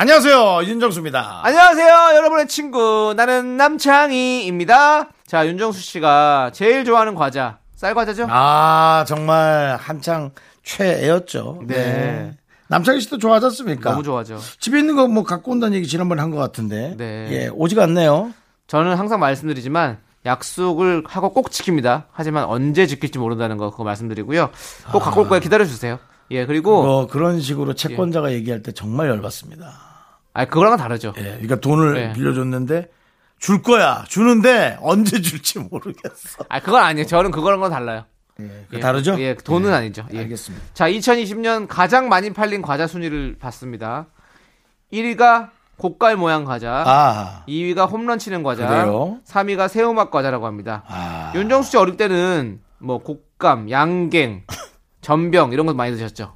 안녕하세요 윤정수입니다. 안녕하세요, 여러분의 친구. 나는 남창희입니다. 자, 윤정수 씨가 제일 좋아하는 과자, 쌀과자죠? 아 정말 한창 최애였죠. 네. 남창희 씨도 좋아하지 않습니까? 너무 좋아하죠. 집에 있는 거 뭐 갖고 온다는 얘기 지난번에 한 것 같은데. 네. 예, 오지가 않네요. 저는 항상 말씀드리지만, 약속을 하고 꼭 지킵니다. 하지만 언제 지킬지 모른다는 거 그거 말씀드리고요. 꼭 갖고 올 거예요. 기다려 주세요. 예, 그리고, 뭐 그런 식으로 채권자가 얘기할 때 정말 열받습니다. 아 그거랑은 다르죠. 예, 그러니까 돈을 네. 빌려줬는데 줄 거야. 주는데 언제 줄지 모르겠어. 아, 그건 아니에요. 저는 그거랑은 달라요. 예, 예, 다르죠? 예, 돈은 예, 아니죠. 예. 알겠습니다. 자, 2020년 가장 많이 팔린 과자 순위를 봤습니다. 1위가 고깔 모양 과자, 아, 2위가 홈런 치는 과자, 그래요? 3위가 새우맛 과자라고 합니다. 아. 윤정수 씨 어릴 때는 뭐 곶감, 양갱, 전병 이런 거 많이 드셨죠?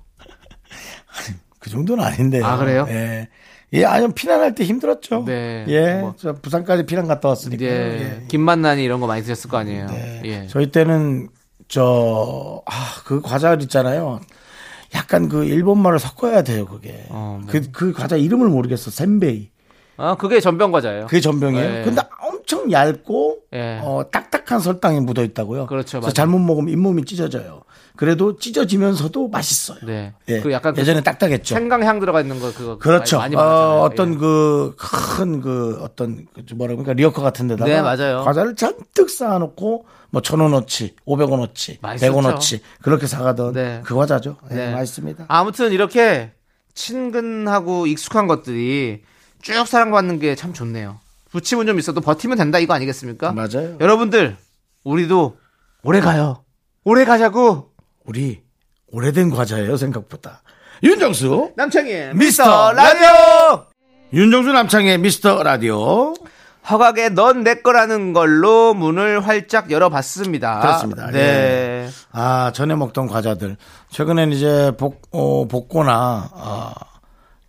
그 정도는 아닌데요. 아, 그래요? 예. 예, 아니면 피난할 때 힘들었죠. 네. 예. 뭐. 저 부산까지 피난 갔다 왔으니까. 이제 예. 김만난이 이런 거 많이 드셨을 거 아니에요. 네. 예. 저희 때는 저, 아, 그 과자 있잖아요. 약간 그 일본말을 섞어야 돼요, 그게. 어, 뭐. 그, 그 과자 이름을 모르겠어. 샌베이. 아, 그게 전병 과자예요. 그게 전병이에요. 네. 근데 엄청 얇고, 예. 어, 딱딱한 설탕이 묻어 있다고요. 그렇죠, 그래서 맞아요. 잘못 먹으면 잇몸이 찢어져요. 그래도 찢어지면서도 맛있어요. 네. 예. 그 약간 그 예전에 딱딱했죠. 생강향 들어가 있는 거 그거 그렇죠. 많이. 어, 어떤 예. 그 큰 그 어떤 그 뭐라 그러니까 리어카 같은 데다가 네, 맞아요. 과자를 잔뜩 쌓아 놓고 뭐 천 원어치, 오백 원어치. 백 원어치 그렇게 사가던 네. 그 과자죠. 네, 네. 맛있습니다. 아무튼 이렇게 친근하고 익숙한 것들이 쭉 사랑받는 게 참 좋네요. 부침은 좀 있어도 버티면 된다 이거 아니겠습니까? 맞아요. 여러분들 우리도 오래 가요. 오래 가자고. 우리 오래된 과자예요 생각보다. 윤정수 남창희 미스터 라디오. 윤정수 남창의 미스터 라디오. 허각에 넌내 거라는 걸로 문을 활짝 열어봤습니다. 그렇습니다. 네. 아 전에 먹던 과자들 최근엔 이제 복 어, 복고나 아,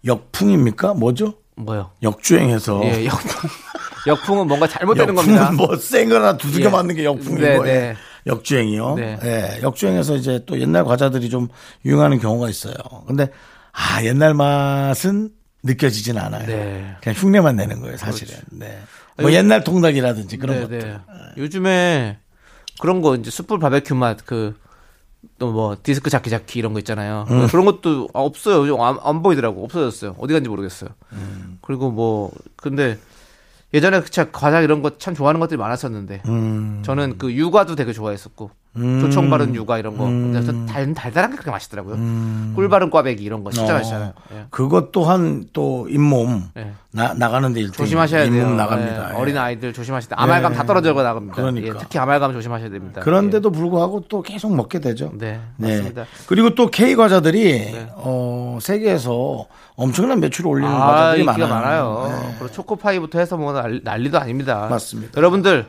역풍입니까? 뭐죠? 뭐요? 역주행해서 예, 역풍. 역풍은 뭔가 잘못되는 역풍은 겁니다. 뭐 생거나 두들겨 예. 맞는 게 역풍인 네, 거예요. 네. 역주행이요. 네. 예, 역주행에서 이제 또 옛날 과자들이 좀 유행하는 경우가 있어요. 근데 아 옛날 맛은 느껴지진 않아요. 네. 그냥 흉내만 내는 거예요, 사실은. 네. 뭐 옛날 통닭이라든지 그런 네, 것들. 네. 요즘에 그런 거 이제 숯불 바베큐 맛 그 또 뭐 디스크 자키 자키 이런 거 있잖아요. 음. 그런 것도 없어요. 요즘 안, 안 보이더라고. 없어졌어요. 어디 간지 모르겠어요. 음. 그리고 뭐 근데 예전에 진짜 과자 이런 거 참 좋아하는 것들이 많았었는데 음. 저는 그 육아도 되게 좋아했었고 조청 바른 육아 이런 거 음. 전 달, 달달한 게 그렇게 맛있더라고요. 꿀 바른 꽈배기 이런 거 진짜 어. 맛있잖아요. 예. 그것 또한 또 잇몸 예. 나, 나가는 데 일등 조심하셔야 돼요. 잇몸 나갑니다. 예, 예. 어린 아이들 조심하셔야 돼요. 아말감 다 떨어져 나갑니다. 그러니까. 예, 특히 아말감 조심하셔야 됩니다. 그런데도 불구하고 또 계속 먹게 되죠. 네, 맞습니다. 그리고 또 K 과자들이 어, 세계에서 엄청난 매출을 올리는 아, 과자들이 많아요. 많아요. 네. 그리고 초코파이부터 해서 뭐 난리, 난리도 아닙니다. 맞습니다. 여러분들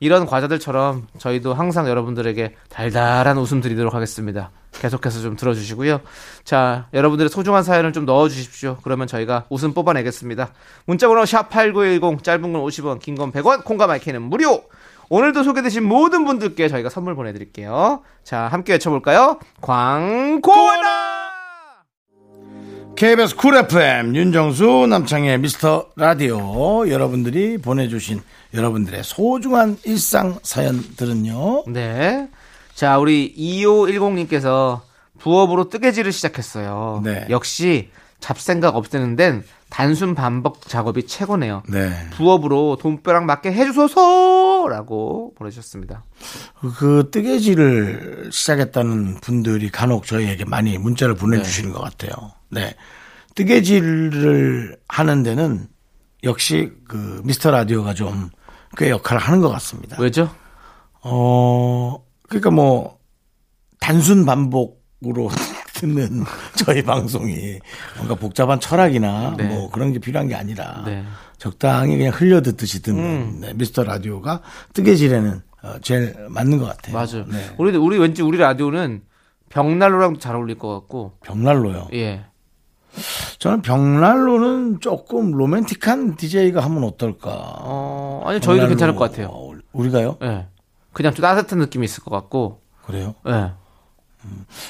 이런 과자들처럼 저희도 항상 여러분들에게 달달한 웃음 드리도록 하겠습니다. 계속해서 좀 들어주시고요. 자, 여러분들의 소중한 사연을 좀 넣어주십시오. 그러면 저희가 웃음 뽑아내겠습니다. 문자번호 샵8910 짧은 건 50원, 긴 건 100원, 콩과 마이크는 무료. 오늘도 소개되신 모든 분들께 저희가 선물 보내드릴게요. 자, 함께 외쳐볼까요? 광고하나! KBS 쿨 FM 윤정수 남창희의 미스터 라디오 여러분들이 보내주신 여러분들의 소중한 일상 사연들은요. 네. 자, 우리 2510님께서 부업으로 뜨개질을 시작했어요. 네. 역시 잡생각 없애는 데는 단순 반복 작업이 최고네요. 네. 부업으로 돈벼락 맞게 해주소서라고 보내주셨습니다. 그 뜨개질을 시작했다는 분들이 간혹 저희에게 많이 문자를 보내주시는 것 같아요. 네. 뜨개질을 하는 데는 역시 그 미스터 라디오가 좀 그 역할을 하는 것 같습니다. 왜죠? 어, 그러니까 뭐 단순 반복으로 듣는 저희 방송이 뭔가 복잡한 철학이나 네. 뭐 그런 게 필요한 게 아니라 네. 적당히 그냥 흘려 듣듯이 듣는 음. 네, 미스터 라디오가 뜨개질에는 어, 제일 맞는 것 같아요. 맞아요. 네. 우리 우리 왠지 우리 라디오는 벽난로랑도 잘 어울릴 것 같고. 벽난로요. 예. 저는 벽난로는 조금 로맨틱한 DJ가 하면 어떨까? 어, 아니 저희도 괜찮을 것 같아요. 어, 우리가요? 예. 그냥 좀 따뜻한 느낌이 있을 것 같고. 그래요? 예.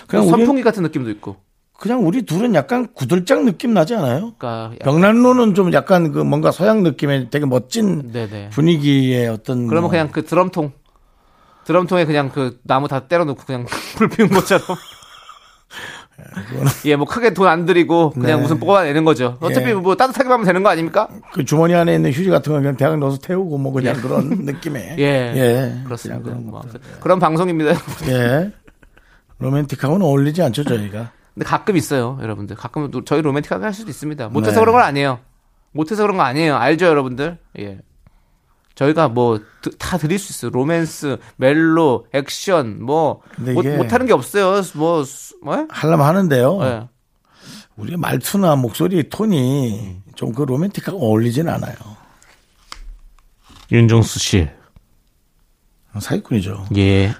그냥 우리 선풍기 같은 느낌도 있고. 그냥 우리 둘은 약간 구들짝 느낌 나지 않아요? 그러니까 약- 벽난로는 좀 약간 그 뭔가 서양 느낌의 되게 멋진 네네. 분위기의 어떤 그러면 뭐 그냥 그 드럼통 드럼통에 그냥 그 나무 다 때려놓고 그냥 불 피운 것처럼 예 뭐 크게 돈 안 들이고 그냥 네. 무슨 뽑아내는 거죠 어차피 예. 뭐 따뜻하게 하면 되는 거 아닙니까 그 주머니 안에 있는 휴지 같은 거 그냥 대학 넣어서 태우고 뭐 그냥 그런 느낌의 예, 예 그렇습니다 그냥 뭐 그런 거. 그런 방송입니다 예 로맨틱하고는 어울리지 않죠 저희가. 근데 가끔 있어요 여러분들. 가끔 또 저희 로맨틱하게 할 수도 있습니다. 못해서 네. 그런 건 아니에요. 못해서 그런 거 아니에요. 알죠 여러분들? 예. 저희가 뭐 다 드릴 수 있어요. 로맨스 멜로 액션 뭐 못, 못하는 게 없어요. 뭐 수- 뭐? 하려면 하는데요. 예. 우리 말투나 목소리 톤이 좀 그 로맨틱하고 어울리진 않아요. 윤종수 씨. 사기꾼이죠. 예.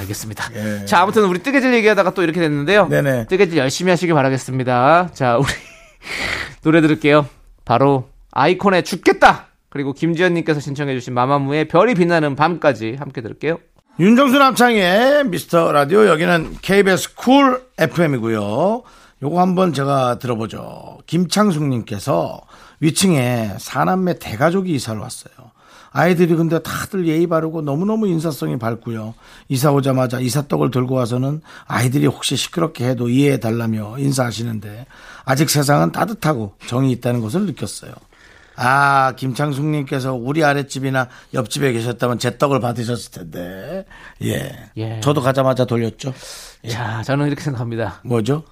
알겠습니다. 예. 자, 아무튼 우리 뜨개질 얘기하다가 또 이렇게 됐는데요. 네네. 뜨개질 열심히 하시길 바라겠습니다. 자, 우리 노래 들을게요. 바로 아이콘의 죽겠다. 그리고 김지현님께서 신청해주신 마마무의 별이 빛나는 밤까지 함께 들을게요. 윤정수 남창희의 미스터 라디오 여기는 KBS 쿨 FM이고요. 요거 한번 제가 들어보죠. 김창숙님께서 위층에 사남매 대가족이 이사를 왔어요. 아이들이 근데 다들 예의 바르고 너무너무 인사성이 밝고요. 이사 오자마자 이사떡을 들고 와서는 아이들이 혹시 시끄럽게 해도 이해해 달라며 인사하시는데 아직 세상은 따뜻하고 정이 있다는 것을 느꼈어요. 아, 김창숙님께서 우리 아랫집이나 옆집에 계셨다면 제 떡을 받으셨을 텐데. 예. 예. 저도 가자마자 돌렸죠. 자, 저는 이렇게 생각합니다. 뭐죠?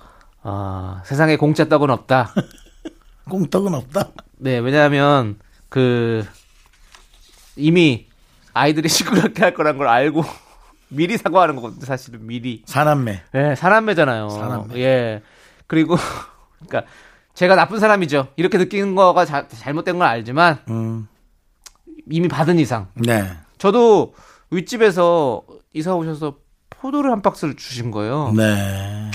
어, 세상에 공짜 떡은 없다. 꽁떡은 없다. 네, 왜냐하면 그 이미 아이들이 시끄럽게 할 거란 걸 알고 미리 사과하는 거거든요. 사실은 미리. 사남매. 예, 사람매잖아요. 사람매. 예. 그리고 그러니까 제가 나쁜 사람이죠. 이렇게 느끼는 거가 자- 잘못된 건 알지만 음. 이미 받은 이상. 네. 저도 윗집에서 이사 오셔서 포도를 한 박스를 주신 거예요. 네.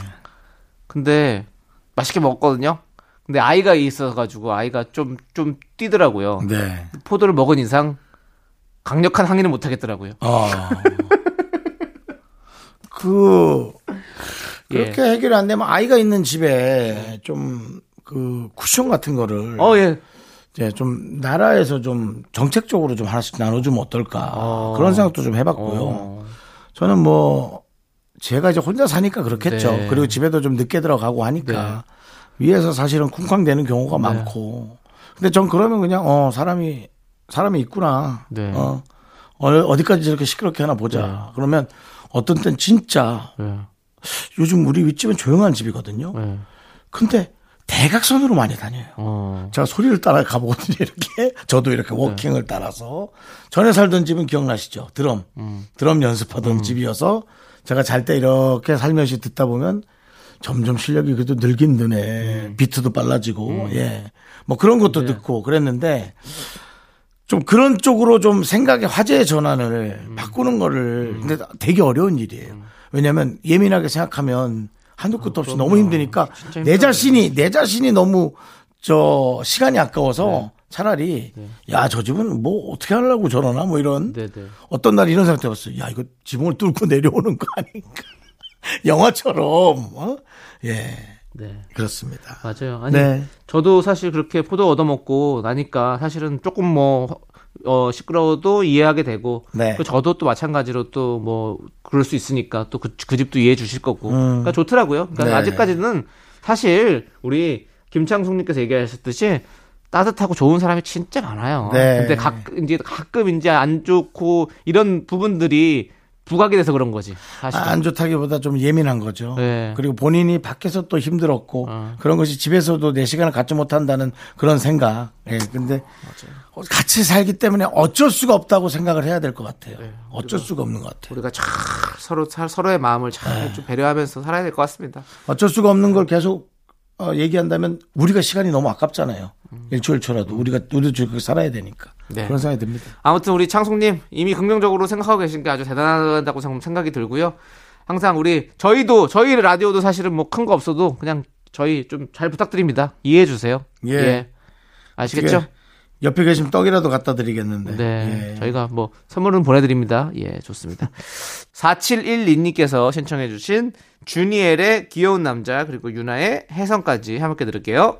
근데 맛있게 먹었거든요. 근데 아이가 있어가지고 아이가 좀 좀 뛰더라고요. 네. 포도를 먹은 이상 강력한 항의는 못 하겠더라고요. 어. 그, 예. 그렇게 해결이 안 되면 아이가 있는 집에 좀 그 쿠션 같은 거를 어, 예. 이제 좀 나라에서 좀 정책적으로 좀 하나씩 나눠주면 어떨까 어. 그런 생각도 좀 해봤고요. 어. 저는 뭐 제가 이제 혼자 사니까 그렇겠죠. 네. 그리고 집에도 좀 늦게 들어가고 하니까 위에서 사실은 쿵쾅대는 경우가 네. 많고. 근데 전 그러면 그냥 어 사람이 사람이 있구나. 네. 어 어느- 어디까지 저렇게 시끄럽게 하나 보자. 그러면 어떤 땐 진짜 예. 요즘 우리 윗집은 조용한 집이거든요. 예. 근데 대각선으로 많이 다녀요. 어. 제가 소리를 따라 가보거든요, 이렇게. 저도 이렇게 워킹을 따라서. 전에 살던 집은 기억나시죠? 드럼. 드럼 연습하던 집이어서 제가 잘 때 이렇게 살며시 듣다 보면 점점 실력이 그래도 늘긴 드네. 비트도 빨라지고, 예. 뭐 그런 것도 듣고 그랬는데 좀 그런 쪽으로 좀 생각의 화제의 전환을 바꾸는 거를 근데 되게 어려운 일이에요. 왜냐하면 예민하게 생각하면 한도 끝도 없이 너무 힘드니까 내 자신이 내 자신이 너무 저 시간이 아까워서 차라리 야저 집은 뭐 어떻게 하려고 저러나 뭐 이런 네, 네. 어떤 날 이런 생각 해봤어요. 야 이거 지붕을 뚫고 내려오는 거 아닌가? 영화처럼 어? 예 네. 그렇습니다. 맞아요. 아니, 네. 저도 사실 그렇게 포도 얻어먹고 나니까 사실은 조금 뭐, 어, 시끄러워도 이해하게 되고. 네. 그 저도 또 마찬가지로 또 뭐, 그럴 수 있으니까 또 그, 그 집도 이해해 주실 거고. 그러니까 좋더라고요. 그러니까 네. 아직까지는 사실 우리 김창숙님께서 얘기하셨듯이 따뜻하고 좋은 사람이 진짜 많아요. 네. 근데 가, 이제 가끔 이제 안 좋고 이런 부분들이 부각이 돼서 그런 거지. 사실. 아, 안 좋다기보다 좀 예민한 거죠. 네. 그리고 본인이 밖에서 또 힘들었고 어. 그런 것이 집에서도 내 시간을 갖지 못한다는 그런 생각. 예, 근데 같이 살기 때문에 어쩔 수가 없다고 생각을 해야 될 것 같아요. 네. 어쩔 수가 없는 것 같아요. 우리가 잘 서로 사- 서로의 마음을 잘 네. 좀 배려하면서 살아야 될 것 같습니다. 어쩔 수가 없는 걸 계속 어, 얘기한다면 우리가 시간이 너무 아깝잖아요. 일초일초라도 우리가 우리도 즐겁게 살아야 되니까 음. 네. 그런 생각이 듭니다. 아무튼 우리 창숙님 이미 긍정적으로 생각하고 계신 게 아주 대단하다고 생- 생각이 들고요. 항상 우리 저희도 저희 라디오도 사실은 뭐 큰 거 없어도 그냥 저희 좀 잘 부탁드립니다. 이해해 주세요. 예. 아시겠죠? 어떻게 옆에 계시면 떡이라도 갖다 드리겠는데. 네. 예. 저희가 뭐 선물은 보내드립니다. 예, 좋습니다. 4712님께서 신청해주신 주니엘의 귀여운 남자 그리고 유나의 해성까지 함께 들을게요.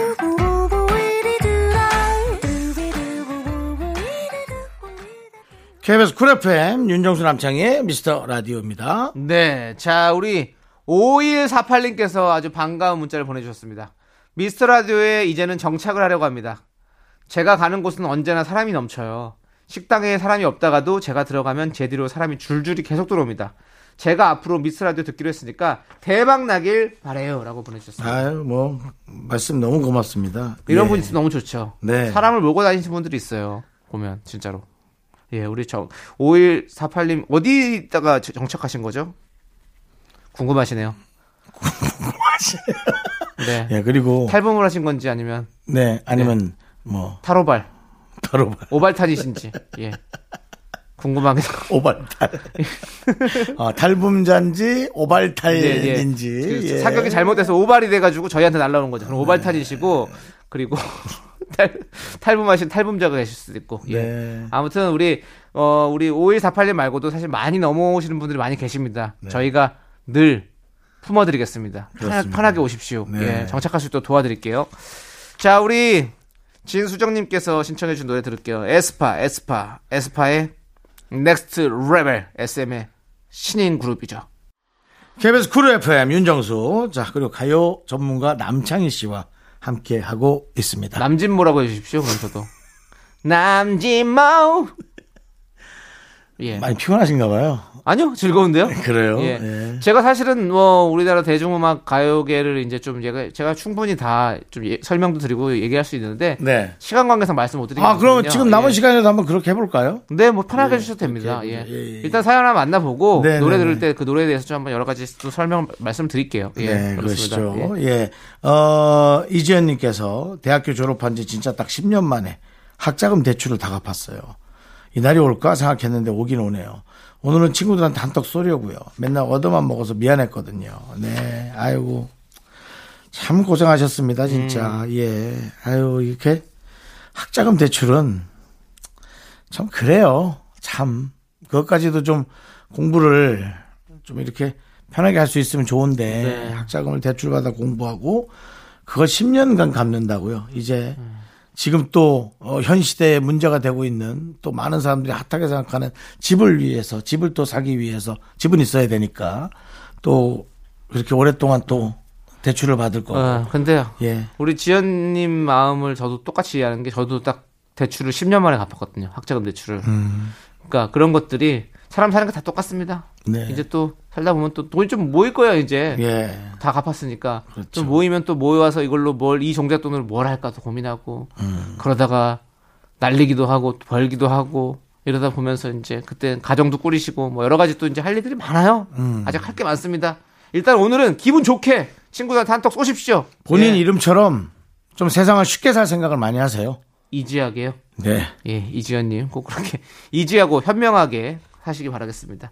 KBS 쿨 FM 윤정수 남창희의 미스터 라디오입니다. 네. 자, 우리 5148님께서 아주 반가운 문자를 보내주셨습니다. 미스터 라디오에 이제는 정착을 하려고 합니다. 제가 가는 곳은 언제나 사람이 넘쳐요. 식당에 사람이 없다가도 제가 들어가면 제 뒤로 사람이 줄줄이 계속 들어옵니다. 제가 앞으로 미스터 라디오 듣기로 했으니까 대박 나길 바래요. 라고 보내주셨습니다. 아유, 뭐, 말씀 너무 고맙습니다. 이런 예. 분 있으면 너무 좋죠. 네. 사람을 몰고 다니시는 분들이 있어요. 보면 진짜로. 예, 우리 저 5148님 어디다가 저- 정착하신 거죠? 궁금하시네요. 네. 예, 그리고, 탈북을 하신 건지 아니면 네, 아니면, 뭐, 탈오발, 바로 오발탄이신지. 예. 궁금하게. 오발탈. 어, 탈붐자인지 오발탈인지. 그 예. 사격이 잘못돼서 오발이 돼가지고 저희한테 날라오는 거죠. 그럼 오발탄이시고 그리고 탈, 탈북하신 탈북자가 계실 수도 있고. 예. 네. 아무튼 우리 어 우리 5148님 말고도 사실 많이 넘어오시는 분들이 많이 계십니다. 저희가 늘 품어드리겠습니다. 편하, 네. 그렇습니다. 편하게 오십시오. 네. 예, 정착할 수 있도록 도와드릴게요. 자, 우리 진수정님께서 신청해준 노래 들을게요. 에스파, 에스파, 에스파의 Next Level SM의 신인 그룹이죠. KBS 쿨 FM 윤정수. 자, 그리고 가요 전문가 남창희 씨와 함께 하고 있습니다. 남진모라고 해주십시오. 그럼 저도 남진모. 예. 많이 피곤하신가 봐요. 아니요, 즐거운데요. 그래요? 예. 예. 제가 사실은 뭐 우리나라 대중음악 가요계를 이제 좀 제가 제가 충분히 다 좀 설명도 드리고 얘기할 수 있는데 네. 시간 관계상 말씀 못 드리겠거든요. 아, 그러면 지금 남은 예. 시간에도 한번 그렇게 해볼까요? 네, 뭐 편하게 예, 해주셔도 됩니다. 예. 예, 예. 일단 사연 하나 만나보고 네, 노래 네, 들을 네. 때그 노래에 대해서 좀 한번 여러 가지 또 설명 말씀 드릴게요. 예, 네, 그렇습니다. 그러시죠. 예. 예. 어, 이지연님께서 대학교 졸업한 지 진짜 딱 10년 만에 학자금 대출을 다 갚았어요. 이날이 올까 생각했는데 오긴 오네요. 오늘은 친구들한테 한턱 쏘려고요. 맨날 얻어만 먹어서 미안했거든요. 네, 아이고. 참 고생하셨습니다, 진짜. 음. 예. 아유, 이렇게 학자금 대출은 참 그래요. 참. 그것까지도 좀 공부를 좀 이렇게 편하게 할 수 있으면 좋은데 네. 학자금을 대출받아 공부하고 그걸 10년간 갚는다고요. 이제 지금 또 어, 현 시대에 문제가 되고 있는 또 많은 사람들이 핫하게 생각하는 집을 위해서 집을 또 사기 위해서 집은 있어야 되니까 또 그렇게 오랫동안 또 대출을 받을 거고. 어, 근데 예. 우리 지연님 마음을 저도 똑같이 이해하는 게 저도 딱 대출을 10년 만에 갚았거든요. 학자금 대출을. 음. 그러니까 그런 것들이 사람 사는 게다 똑같습니다. 네. 이제 또 살다 보면 또 돈이 좀 모일 거예요, 이제. 예. 다 갚았으니까. 그렇죠. 좀 모이면 또 모여와서 이걸로 뭘, 이 종잣돈으로 뭘 할까 또 고민하고. 음. 그러다가 날리기도 하고 또 벌기도 하고 이러다 보면서 이제 그때 가정도 꾸리시고 뭐 여러 가지 또 이제 할 일들이 많아요. 음. 아직 할 게 많습니다. 일단 오늘은 기분 좋게 친구들한테 한턱 쏘십시오. 본인 예, 이름처럼 좀 세상을 쉽게 살 생각을 많이 하세요. 이지하게요. 네. 예, 이지연님 꼭 그렇게 이지하고 현명하게 하시기 바라겠습니다.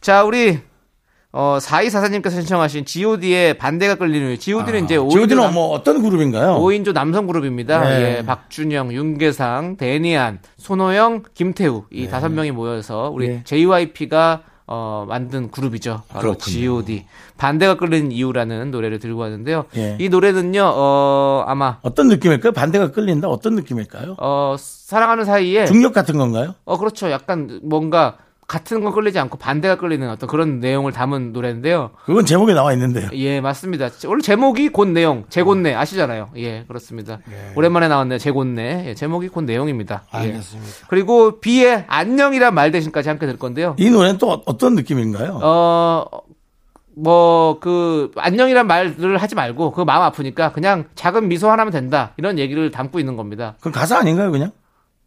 자, 우리 어 4244님께서 신청하신 G.O.D의 반대가 끌리는 이유. G.O.D는 이제 지금은 5인조, 뭐 어떤 그룹인가요? 5인조 남성 그룹입니다. 네. 예, 박준영, 윤계상, 데니안, 손호영, 김태우 이 다섯 명이 모여서 우리 네. JYP가 어, 만든 그룹이죠. 바로 그렇군요. G.O.D. 반대가 끌리는 이유라는 노래를 들고 왔는데요. 예. 이 노래는요, 어, 아마, 어떤 느낌일까요? 반대가 끌린다? 어떤 느낌일까요? 어, 사랑하는 사이에, 중력 같은 건가요? 어, 그렇죠. 약간 뭔가 같은 건 끌리지 않고 반대가 끌리는 어떤 그런 내용을 담은 노래인데요. 그건 제목에 나와 있는데요. 예, 맞습니다. 원래 제목이 곧 내용, 제곤내 아시잖아요. 예, 그렇습니다. 오랜만에 나왔네요. 제곤내. 예, 제목이 곧 내용입니다. 예. 알겠습니다. 그리고 비의 안녕이란 말 대신까지 함께 들 건데요. 이 노래는 또 어- 어떤 느낌인가요? 어, 뭐, 그, 안녕이란 말을 하지 말고, 그 마음 아프니까 그냥 작은 미소 하나면 된다. 이런 얘기를 담고 있는 겁니다. 그 가사 아닌가요, 그냥?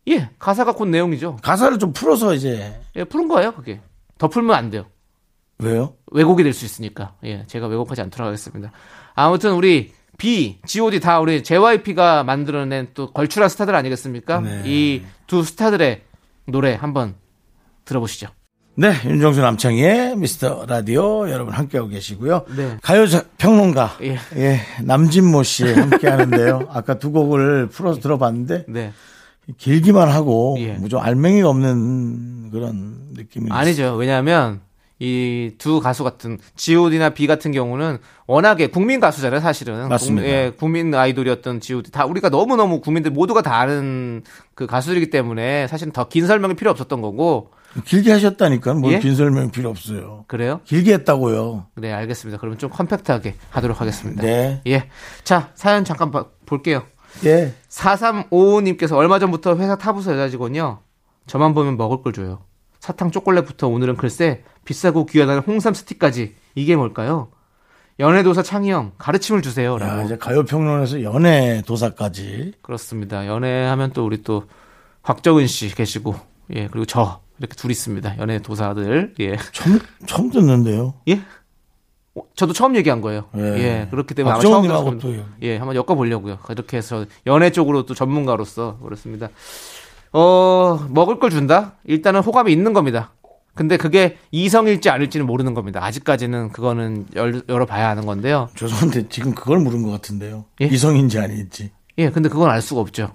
예, 가사가 곧 내용이죠. 가사를 좀 풀어서 이제 예, 풀은 거예요, 그게. 더 풀면 안 돼요. 왜요? 왜곡이 될 수 있으니까. 예, 제가 왜곡하지 않도록 하겠습니다. 아무튼 우리 비, G.O.D 다 우리 JYP가 만들어낸 또 걸출한 스타들 아니겠습니까? 네. 이 두 스타들의 노래 한번 들어보시죠. 네, 윤정수 남창희의 미스터 라디오 여러분 함께하고 계시고요. 네. 가요 자- 평론가 예. 예. 남진모 씨 함께 하는데요. 아까 두 곡을 풀어서 들어봤는데 네. 길기만 하고 예. 무좀 알맹이가 없는 그런 느낌이 아니죠. 왜냐하면 이 두 가수 같은 G.O.D나 B 같은 경우는 워낙에 국민 가수잖아요, 사실은. 맞습니다. 국, 예, 국민 아이돌이었던 G.O.D 다 우리가 너무 너무 국민들 모두가 다 아는 그 가수들이기 때문에 사실은 더 긴 설명이 필요 없었던 거고 길게 하셨다니까 뭘 예? 긴 설명 필요 없어요. 그래요? 길게 했다고요. 네, 알겠습니다. 그러면 좀 컴팩트하게 하도록 하겠습니다. 네. 예. 자, 사연 잠깐 봐- 볼게요. 예. 4355님께서 얼마 전부터 회사 타부서 여자 직원이요. 저만 보면 먹을 걸 줘요. 사탕 초콜릿부터 오늘은 글쎄 비싸고 귀하다는 홍삼 스틱까지 이게 뭘까요? 연애도사 창희형 가르침을 주세요. 야, 라고. 이제 가요 평론에서 연애 도사까지 그렇습니다. 연애하면 또 우리 또 곽정은 씨 계시고 예 그리고 저 이렇게 둘 있습니다. 연애 도사들 예 처음 처음 듣는데요. 예. 어, 저도 처음 얘기한 거예요. 예. 예, 그렇기 때문에 아마 처음 겁니다. 예, 한번 엮어 보려고요. 이렇게 해서 연애 쪽으로 또 전문가로서 그렇습니다. 어, 먹을 걸 준다? 일단은 호감이 있는 겁니다. 근데 그게 이성일지 아닐지는 모르는 겁니다. 아직까지는 그거는 열, 열어봐야 하는 건데요. 죄송한데 지금 그걸 물은 것 같은데요. 예? 이성인지 아닌지. 예, 근데 그건 알 수가 없죠.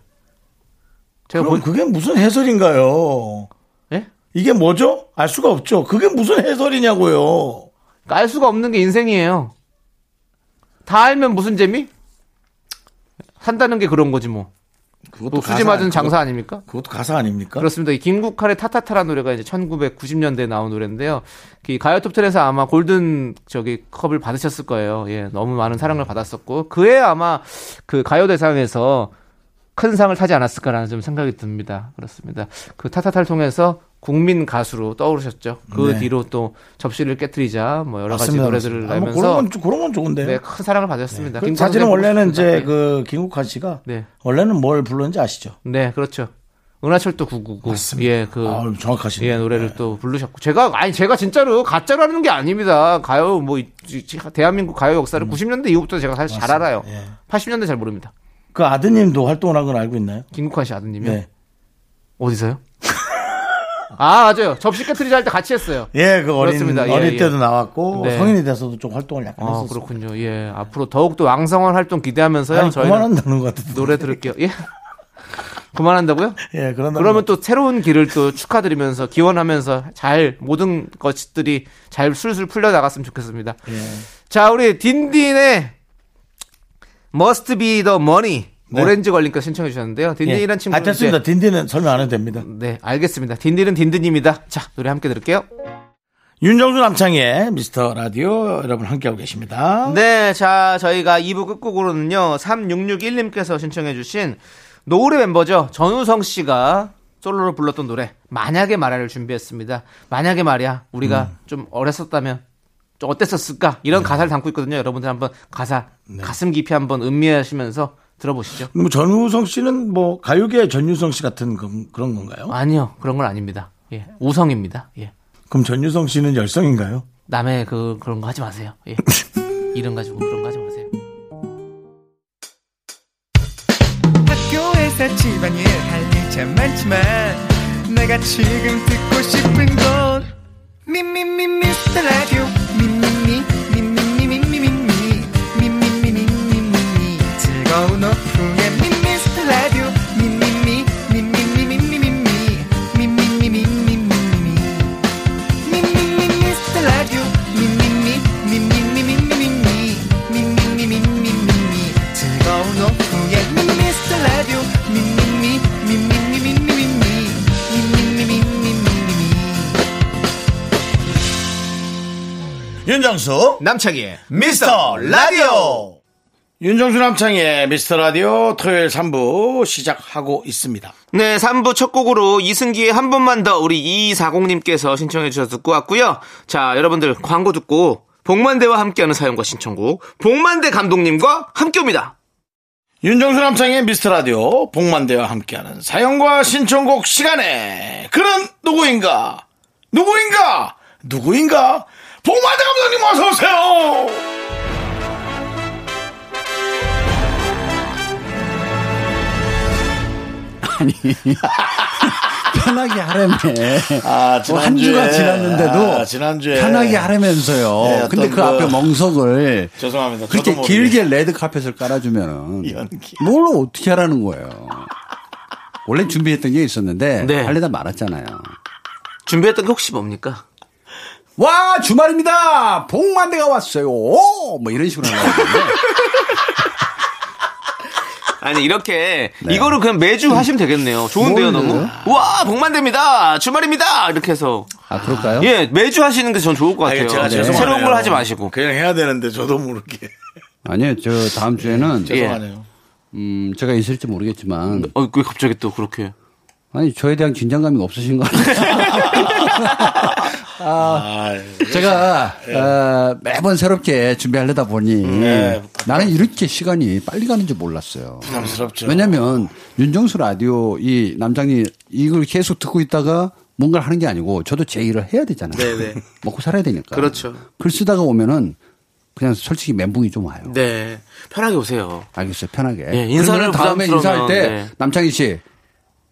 제가 그럼 본, 그게 무슨 해설인가요? 예? 이게 뭐죠? 알 수가 없죠. 그게 무슨 해설이냐고요. 알 수가 없는 게 인생이에요. 다 알면 무슨 재미? 산다는 게 그런 거지 뭐. 그것도 또 수지 맞은 장사 아닙니까? 그것도 가사 아닙니까? 그렇습니다. 이 김국할의 타타타라는 노래가 이제 1990년대에 나온 노래인데요. 이 가요 톱텐에서 아마 골든 저기 컵을 받으셨을 거예요. 예, 너무 많은 사랑을 받았었고 그에 아마 그 가요 대상에서 큰 상을 타지 않았을까라는 좀 생각이 듭니다. 그렇습니다. 그 타타타를 통해서 국민 가수로 떠오르셨죠. 그 네. 뒤로 또 접시를 깨뜨리자 뭐 여러 가지 맞습니다. 노래들을 맞습니다. 아, 뭐 내면서 그런 건, 좀- 그런 건 좋은데요. 네, 큰 사랑을 받았습니다. 그 김국환 사실은 원래는. 이제 그 김국환 씨가 네. 원래는 뭘 불렀는지 아시죠? 네, 그렇죠. 은하철도 999. 맞습니다. 예, 그 아, 정확하시네요. 예, 노래를 또 부르셨고. 제가, 아니, 제가 진짜로 가짜라는 게 아닙니다. 가요, 뭐, 대한민국 가요 역사를 90년대 이후부터 제가 사실 잘 알아요. 예. 80년대 잘 모릅니다. 그 아드님도 활동을 한 건 알고 있나요? 김국환 씨 아드님이요? 네. 어디서요? 아, 맞아요. 접시 깨트리자 할 때 같이 했어요. 예, 그 어린 그렇습니다. 예, 어릴 예. 때도 나왔고 네. 성인이 돼서도 좀 활동을 약간 아, 했었어요. 그렇군요. 예. 앞으로 더욱 더 왕성한 활동 기대하면서요. 저희는 그만한다는 것 같은데. 노래 들을게요. 예. 그만한다고요? 예, 그런 그러면 또 새로운 길을 또 축하드리면서 기원하면서 잘 모든 것들이 잘 술술 풀려 나갔으면 좋겠습니다. 예. 자, 우리 딘딘의 Must Be the Money 네. 오렌지 걸림께 신청해 주셨는데요. 딘딘이란 아, 친구는 됐습니다. 이제- 딘딘은 설명 안 해도 됩니다. 네, 알겠습니다. 딘딘은 딘딘입니다. 자, 노래 함께 들을게요. 윤정수 남창의 미스터 라디오 여러분 함께하고 계십니다. 네, 자, 저희가 2부 끝곡으로는요, 3661님께서 신청해주신 노을의 멤버죠. 전우성 씨가 솔로로 불렀던 노래, 만약에 말야를 준비했습니다. 만약에 말이야, 우리가 좀 어렸었다면, 좀 어땠었을까? 이런 가사를 담고 있거든요. 여러분들 한번 가사, 가슴 깊이 한번 음미하시면서 들어보시죠. 뭐 전우성 씨는 뭐 가요계 전유성 씨 같은 그- 그런 건가요? 아니요, 그런 건 아닙니다. 예, 우성입니다. 예. 그럼 전유성 씨는 열성인가요? 남의 그, 그런 거 하지 마세요. 예. 이름 가지고 그런 거 하지 마세요. 학교에서 집안일 할일참 많지만 내가 지금 듣고 싶은 건 미미미 미스터 라디오 윤정수 남창희의 미스터 라디오 윤정수 남창의 미스터 라디오 토요일 3부 시작하고 있습니다. 네, 3부 첫 곡으로 이승기의 한 번만 더 우리 2240님께서 신청해 주셔서 듣고 왔고요. 자, 여러분들 광고 듣고 복만대와 함께하는 사연과 신청곡 복만대 감독님과 함께 옵니다. 윤정수 남창의 미스터 라디오 복만대와 함께하는 사연과 신청곡 시간에 그는 누구인가? 누구인가? 누구인가? 복만대 감독님 어서 오세요. 편하게 하라며. 아, 뭐한 주가 지났는데도 아, 지난주에 편하게 하라면서요. 네, 근데 그 그- 앞에 멍석을 죄송합니다. 그렇게. 길게 레드 카펫을 깔아주면은 연기. 뭘 어떻게 하라는 거예요. 원래 준비했던 게 있었는데 네. 할래다 말았잖아요. 준비했던 게 혹시 뭡니까? 와 주말입니다. 복만대가 왔어요. 오! 뭐 이런 식으로 하는 건데. 아니 이렇게 이거를 그냥 매주 하시면 되겠네요. 좋은데요, 네. 뭘요? 너무. 와, 복만대입니다. 주말입니다. 이렇게 해서 아 그럴까요? 예, 매주 하시는 게 전 좋을 것 같아요. 아니, 제가 네. 새로운 걸 하지 마시고. 그냥 해야 되는데 저도 모르게 아니요 저 다음 주에는 예. 죄송하네요. 음 제가 있을지 모르겠지만 어, 왜 갑자기 또 그렇게? 아니 저에 대한 긴장감이 없으신 것 같아요. 아, 제가 어, 매번 새롭게 준비하려다 보니 네. 나는 이렇게 시간이 빨리 가는 줄 몰랐어요. 부담스럽죠. 왜냐면 윤정수 라디오 이 남장이 이걸 계속 듣고 있다가 뭔가를 하는 게 아니고 저도 제 일을 해야 되잖아요. 네네. 먹고 살아야 되니까. 그렇죠. 글 쓰다가 오면은 그냥 솔직히 멘붕이 좀 와요. 네. 편하게 오세요. 알겠어요. 편하게. 예, 인사를 다음에 인사할 때 네. 남창희 씨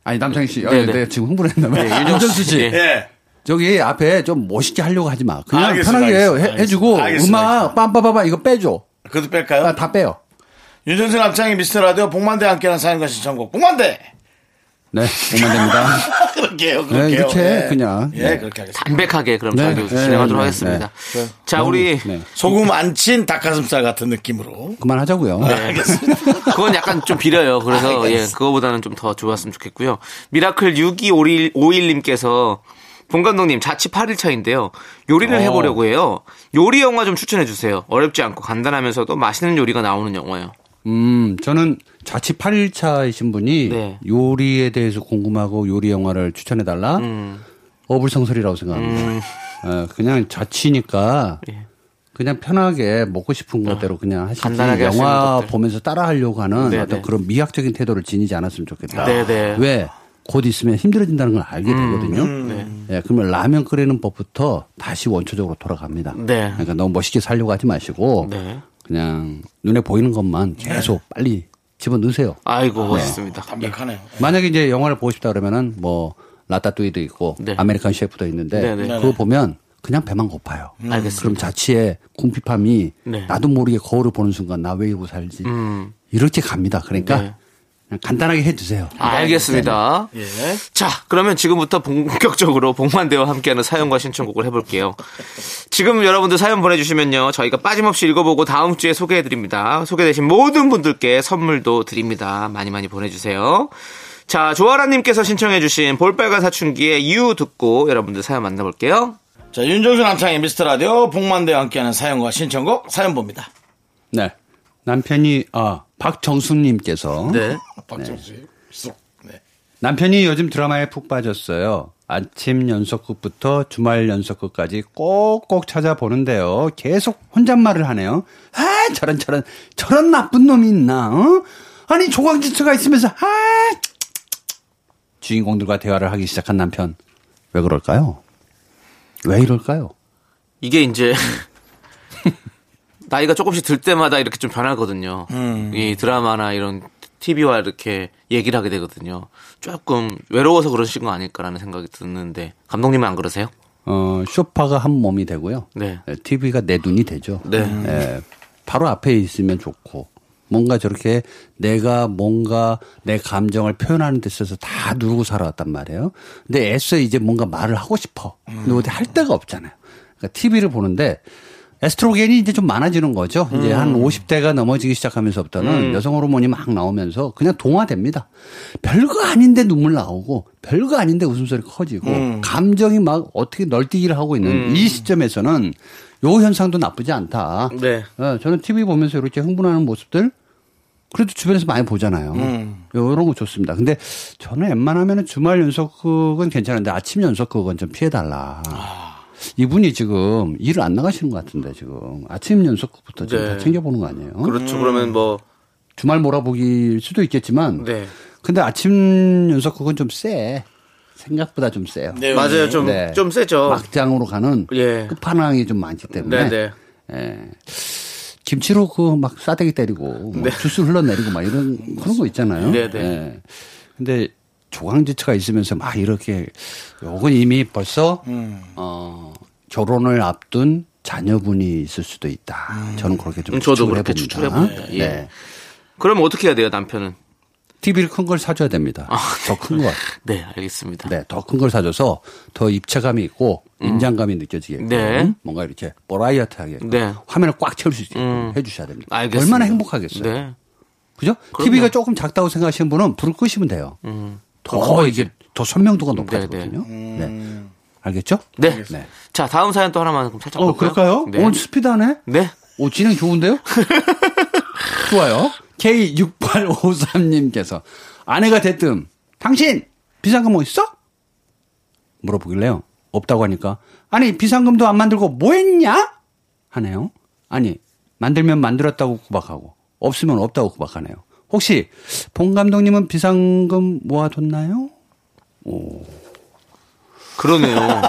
아니 남창희 씨, 아, 네네. 내가 지금 흥분을 했나 봐요. 네, 윤정수 윤정수 씨, 씨. 예. 저기 앞에 좀 멋있게 하려고 하지 마. 그냥 알겠습니다, 편하게 알겠습니다, 해, 해주고 알겠습니다, 음악 빰빠빠빠 이거 빼줘. 그것도 뺄까요? 아, 다 빼요. 윤정수 남창의 미스터 라디오 복만대 함께하는 사연과 신청곡 복만대 네, 오면 됩니다. 그렇게요. 네, 그렇게요. 이렇게 예. 그냥. 예, 네. 그렇게 하겠습니다. 담백하게 그럼 네, 저희도 네, 진행하도록 네, 하겠습니다. 네. 자, 우리 네. 소금 안 친 닭가슴살 같은 느낌으로. 그만하자고요. 네. 그건 약간 좀 비려요. 그래서 예, 그거보다는 좀 더 좋았으면 좋겠고요. 미라클 6251님께서 본 감독님 자취 8일 차인데요. 요리를 해보려고 해요. 요리 영화 좀 추천해 주세요. 어렵지 않고 간단하면서도 맛있는 요리가 나오는 영화요. 음, 저는 자취 8일차이신 분이 네. 요리에 대해서 궁금하고 요리 영화를 추천해달라? 음. 어불성설이라고 생각합니다. 어, 그냥 자취니까 예. 그냥 편하게 먹고 싶은 것대로 그냥 하시지 간단하게 영화. 보면서 따라 하려고 하는 네네. 어떤 그런 미학적인 태도를 지니지 않았으면 좋겠다. 네네. 왜? 곧 있으면 힘들어진다는 걸 알게 되거든요. 네. 예, 그러면 라면 끓이는 법부터 다시 원초적으로 돌아갑니다. 네. 그러니까 너무 멋있게 살려고 하지 마시고 네. 그냥 눈에 보이는 것만 계속 빨리 집어 넣으세요. 아이고 멋있습니다. 담백하네요. 만약에 이제 영화를 보고 싶다 그러면은 뭐 라따뚜이도 있고 네. 아메리칸 셰프도 있는데 네네. 그거 보면 그냥 배만 고파요. 알겠습니다. 그럼 자취의 궁핍함이 네. 나도 모르게 거울을 보는 순간 나 왜 이러고 살지 음. 이렇게 갑니다. 그러니까 네. 간단하게 해주세요. 알겠습니다. 예. 자, 그러면 지금부터 본격적으로 복만대와 함께하는 사연과 신청곡을 해볼게요. 지금 여러분들 사연 보내주시면요. 저희가 빠짐없이 읽어보고 다음 주에 소개해드립니다. 소개되신 모든 분들께 선물도 드립니다. 많이 많이 보내주세요. 자, 조아라님께서 신청해주신 볼빨간 사춘기의 이유 듣고 여러분들 사연 만나볼게요. 자, 윤정수 남창의 미스터 라디오 복만대와 함께하는 사연과 신청곡 사연 봅니다. 네. 남편이 아 박정수님께서 네. 박정수 쑥. 네. 남편이 요즘 드라마에 푹 빠졌어요. 아침 연속극부터 주말 연속극까지 꼭꼭 찾아보는데요. 계속 혼잣말을 하네요. 아, 저런 저런 저런 나쁜 놈이 있나? 어? 아니 조광지처가 있으면서 아, 주인공들과 대화를 하기 시작한 남편 왜 그럴까요? 왜 이럴까요? 이게 이제 나이가 조금씩 들 때마다 이렇게 좀 변하거든요. 이 드라마나 이런 TV와 이렇게 얘기를 하게 되거든요. 조금 외로워서 그러신 거 아닐까라는 생각이 드는데 감독님은 안 그러세요? 어, 쇼파가 한 몸이 되고요. 네. TV가 내 눈이 되죠. 네. 예, 바로 앞에 있으면 좋고 뭔가 저렇게 내가 뭔가 내 감정을 표현하는 데 있어서 다 누르고 살아왔단 말이에요. 근데 애써 이제 뭔가 말을 하고 싶어. 근데 어디 할 데가 없잖아요. 그러니까 TV를 보는데 에스트로겐이 이제 좀 많아지는 거죠. 이제 한 50대가 넘어지기 시작하면서부터는 여성 호르몬이 막 나오면서 그냥 동화됩니다. 별거 아닌데 눈물 나오고 별거 아닌데 웃음소리 커지고 감정이 막 어떻게 널뛰기를 하고 있는 이 시점에서는 요 현상도 나쁘지 않다. 네. 어, 저는 TV 보면서 이렇게 흥분하는 모습들 그래도 주변에서 많이 보잖아요. 음. 이런 거 좋습니다. 근데 저는 웬만하면 주말 연속극은 괜찮은데 아침 연속극은 좀 피해달라. 아. 이분이 지금 일을 안 나가시는 것 같은데 지금 아침 연속극부터 지금 네. 다 챙겨보는 거 아니에요? 그렇죠. 그러면 뭐 주말 몰아보기일 수도 있겠지만 네. 근데 아침 연속극은 좀 세. 생각보다 좀 세요. 내용이. 맞아요. 좀좀 네. 세죠. 막장으로 가는 예. 끝판왕이 좀 많기 때문에 네, 네. 예. 김치로 그 막 싸대기 때리고 막 주스 흘러내리고 막 이런 그런 거 있잖아요. 네, 네. 예. 근데 조강지처가 있으면서 막 이렇게 요건 이미 벌써 음. 어 결혼을 앞둔 자녀분이 있을 수도 있다. 저는 그렇게 좀 음, 저도 그렇게 해봅니다. 추측을 해봅니다. 예. 네. 그러면 어떻게 해야 돼요, 남편은? TV를 큰 걸 사줘야 됩니다. 더큰 거. 네, 알겠습니다. 네, 더 큰 걸 사줘서 더 입체감이 있고 인장감이 느껴지게끔 음. 네. 뭔가 이렇게 버라이어트하게 네. 화면을 꽉 채울 수 있게끔 음. 해주셔야 됩니다. 알겠습니다. 얼마나 행복하겠어요. 네. 그죠? 그럼요. TV가 조금 작다고 생각하시는 분은 불을 끄시면 돼요. 음. 더 이게 더 선명도가 네, 높아지거든요. 네. 알겠죠? 네. 네. 자, 다음 사연 또 하나만 그럼 살짝 어, 볼까요? 그럴까요? 네. 오늘 스피드하네? 네. 오, 진행 좋은데요? 좋아요. K6853님께서 아내가 대뜸 당신 비상금 뭐 있어? 물어보길래요. 없다고 하니까 아니 비상금도 안 만들고 뭐 했냐? 하네요. 아니 만들면 만들었다고 구박하고 없으면 없다고 구박하네요. 혹시 봉 감독님은 비상금 모아뒀나요? 그러네요.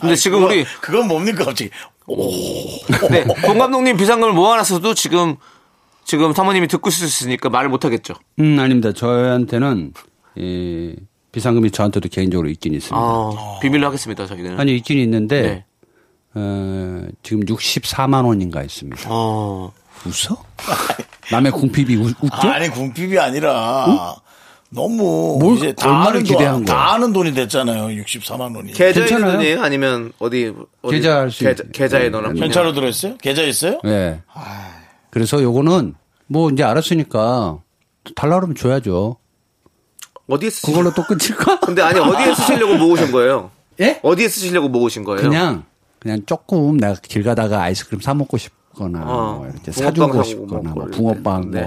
근데 지금 우리 그건 뭡니까 갑자기? 네, 봉 감독님 비상금을 모아놨어도 지금 지금 사모님이 듣고 있으니까 말을 못 하겠죠. 음 아닙니다. 저한테는 이 비상금이 저한테도 개인적으로 있긴 있습니다. 아, 비밀로 하겠습니다, 저희는. 아니 있긴 있는데 네. 어, 지금 64만 원인가 있습니다. 어. 웃어? 남의 궁핍이 웃, 웃겨? 아니 궁핍이 아니라 너무 뭘 이제 다 아는 기대한 돈, 거야? 다 아는 돈이 됐잖아요. 64만 원이. 계좌에 있는? 돈이에요? 아니면 어디, 어디 계좌할 수 계좌, 있- 계좌에 네, 넣어놨 네. 현찰로 들어있어요? 계좌 있어요? 네. 그래서 요거는 뭐 이제 알았으니까 달라 그러면 줘야죠. 어디에 쓰시 그걸로 또 끝일까? 근데 아니 어디에 쓰시려고 모으신 거예요? 예? 어디에 쓰시려고 모으신 거예요? 그냥 그냥 조금 내가 길 가다가 아이스크림 사 먹고 싶 거나 어, 뭐 이렇게 사주고 싶거나 뭐 이럴 붕어빵 때. 뭐, 네.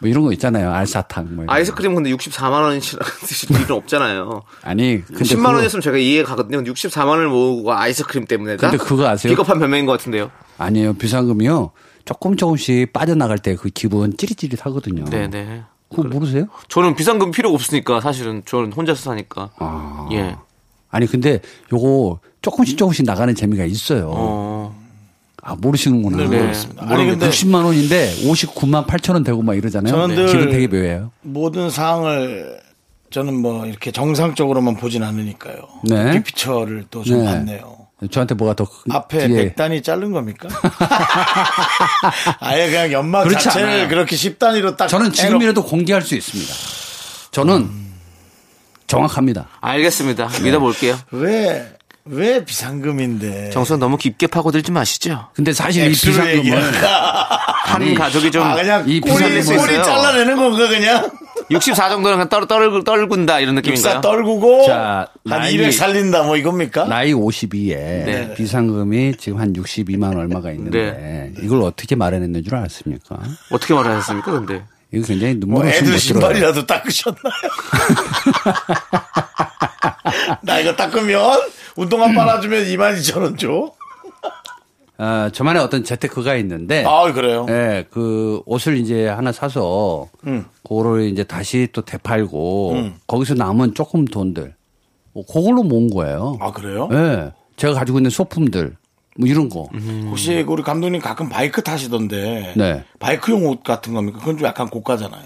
뭐 이런 거 있잖아요. 알사탕 뭐. 아이스크림 근데 64만 원이시라 드실 일은 없잖아요. 아니 근데 10만 그거- 원이었으면 제가 이해 가거든요. 64만 원을 모으고 아이스크림 때문에다. 근데 그거 아세요? 비겁한 변명인 것 같은데요. 아니에요. 비상금이요. 조금 조금씩 빠져나갈 때 그 기분 찌릿찌릿하거든요. 네네. 그거 모르세요? 저는 비상금 필요가 없으니까 사실은 저는 혼자서 사니까. 아. 예. 아니 근데 요거 조금씩 조금씩 나가는 재미가 있어요. 어. 아 모르시는구나. 네, 모르겠습니다. 아니 근데 60만 원인데 59만 8천 원 되고 막 이러잖아요. 저는 늘- 기분 되게 묘해요. 모든 사항을 저는 뭐 이렇게 정상적으로만 보진 않으니까요. 네. 빅피처를 또좀 네. 봤네요. 저한테 뭐가 더 그- 앞에 뒤에 백단이 자른 겁니까? 아예 그냥 연막 그렇지 자체를 않아요. 그렇게 10단위로 딱 저는 해놓- 지금이라도 공개할 수 있습니다. 저는 정확합니다. 알겠습니다. 믿어볼게요. 왜, 왜 비상금인데. 정선 너무 깊게 파고들지 마시죠. 근데 사실 이 비상금은. 한 가족이 좀 아, 그냥 이 꼬리, 꼬리. 잘라내는 건가, 그냥? 64 정도는 그냥 떨, 떨, 떨군다 이런 느낌인가요? 육사 떨구고, 자, 한 나이- 200 살린다, 뭐 이겁니까? 나이 52에 네. 비상금이 지금 한 62만 얼마가 있는데 이걸 어떻게 마련했는 줄 아십니까? 어떻게 말하셨습니까, 근데? 이거 굉장히 뭐 눈물 없이 애들. 신발이라도 닦으셨나요? 나 이거 닦으면 운동화 빨아주면 22,000원 줘? 아, 저만의 어떤 재테크가 있는데 아, 그래요? 예, 그 옷을 이제 하나 사서 음. 그거를 이제 다시 또 되팔고 거기서 남은 조금 돈들 뭐 그걸로 모은 거예요. 아, 그래요? 예. 제가 가지고 있는 소품들 뭐 이런 거. 혹시 우리 감독님 가끔 바이크 타시던데 네. 바이크용 옷 같은 겁니까? 그건 좀 약간 고가잖아요.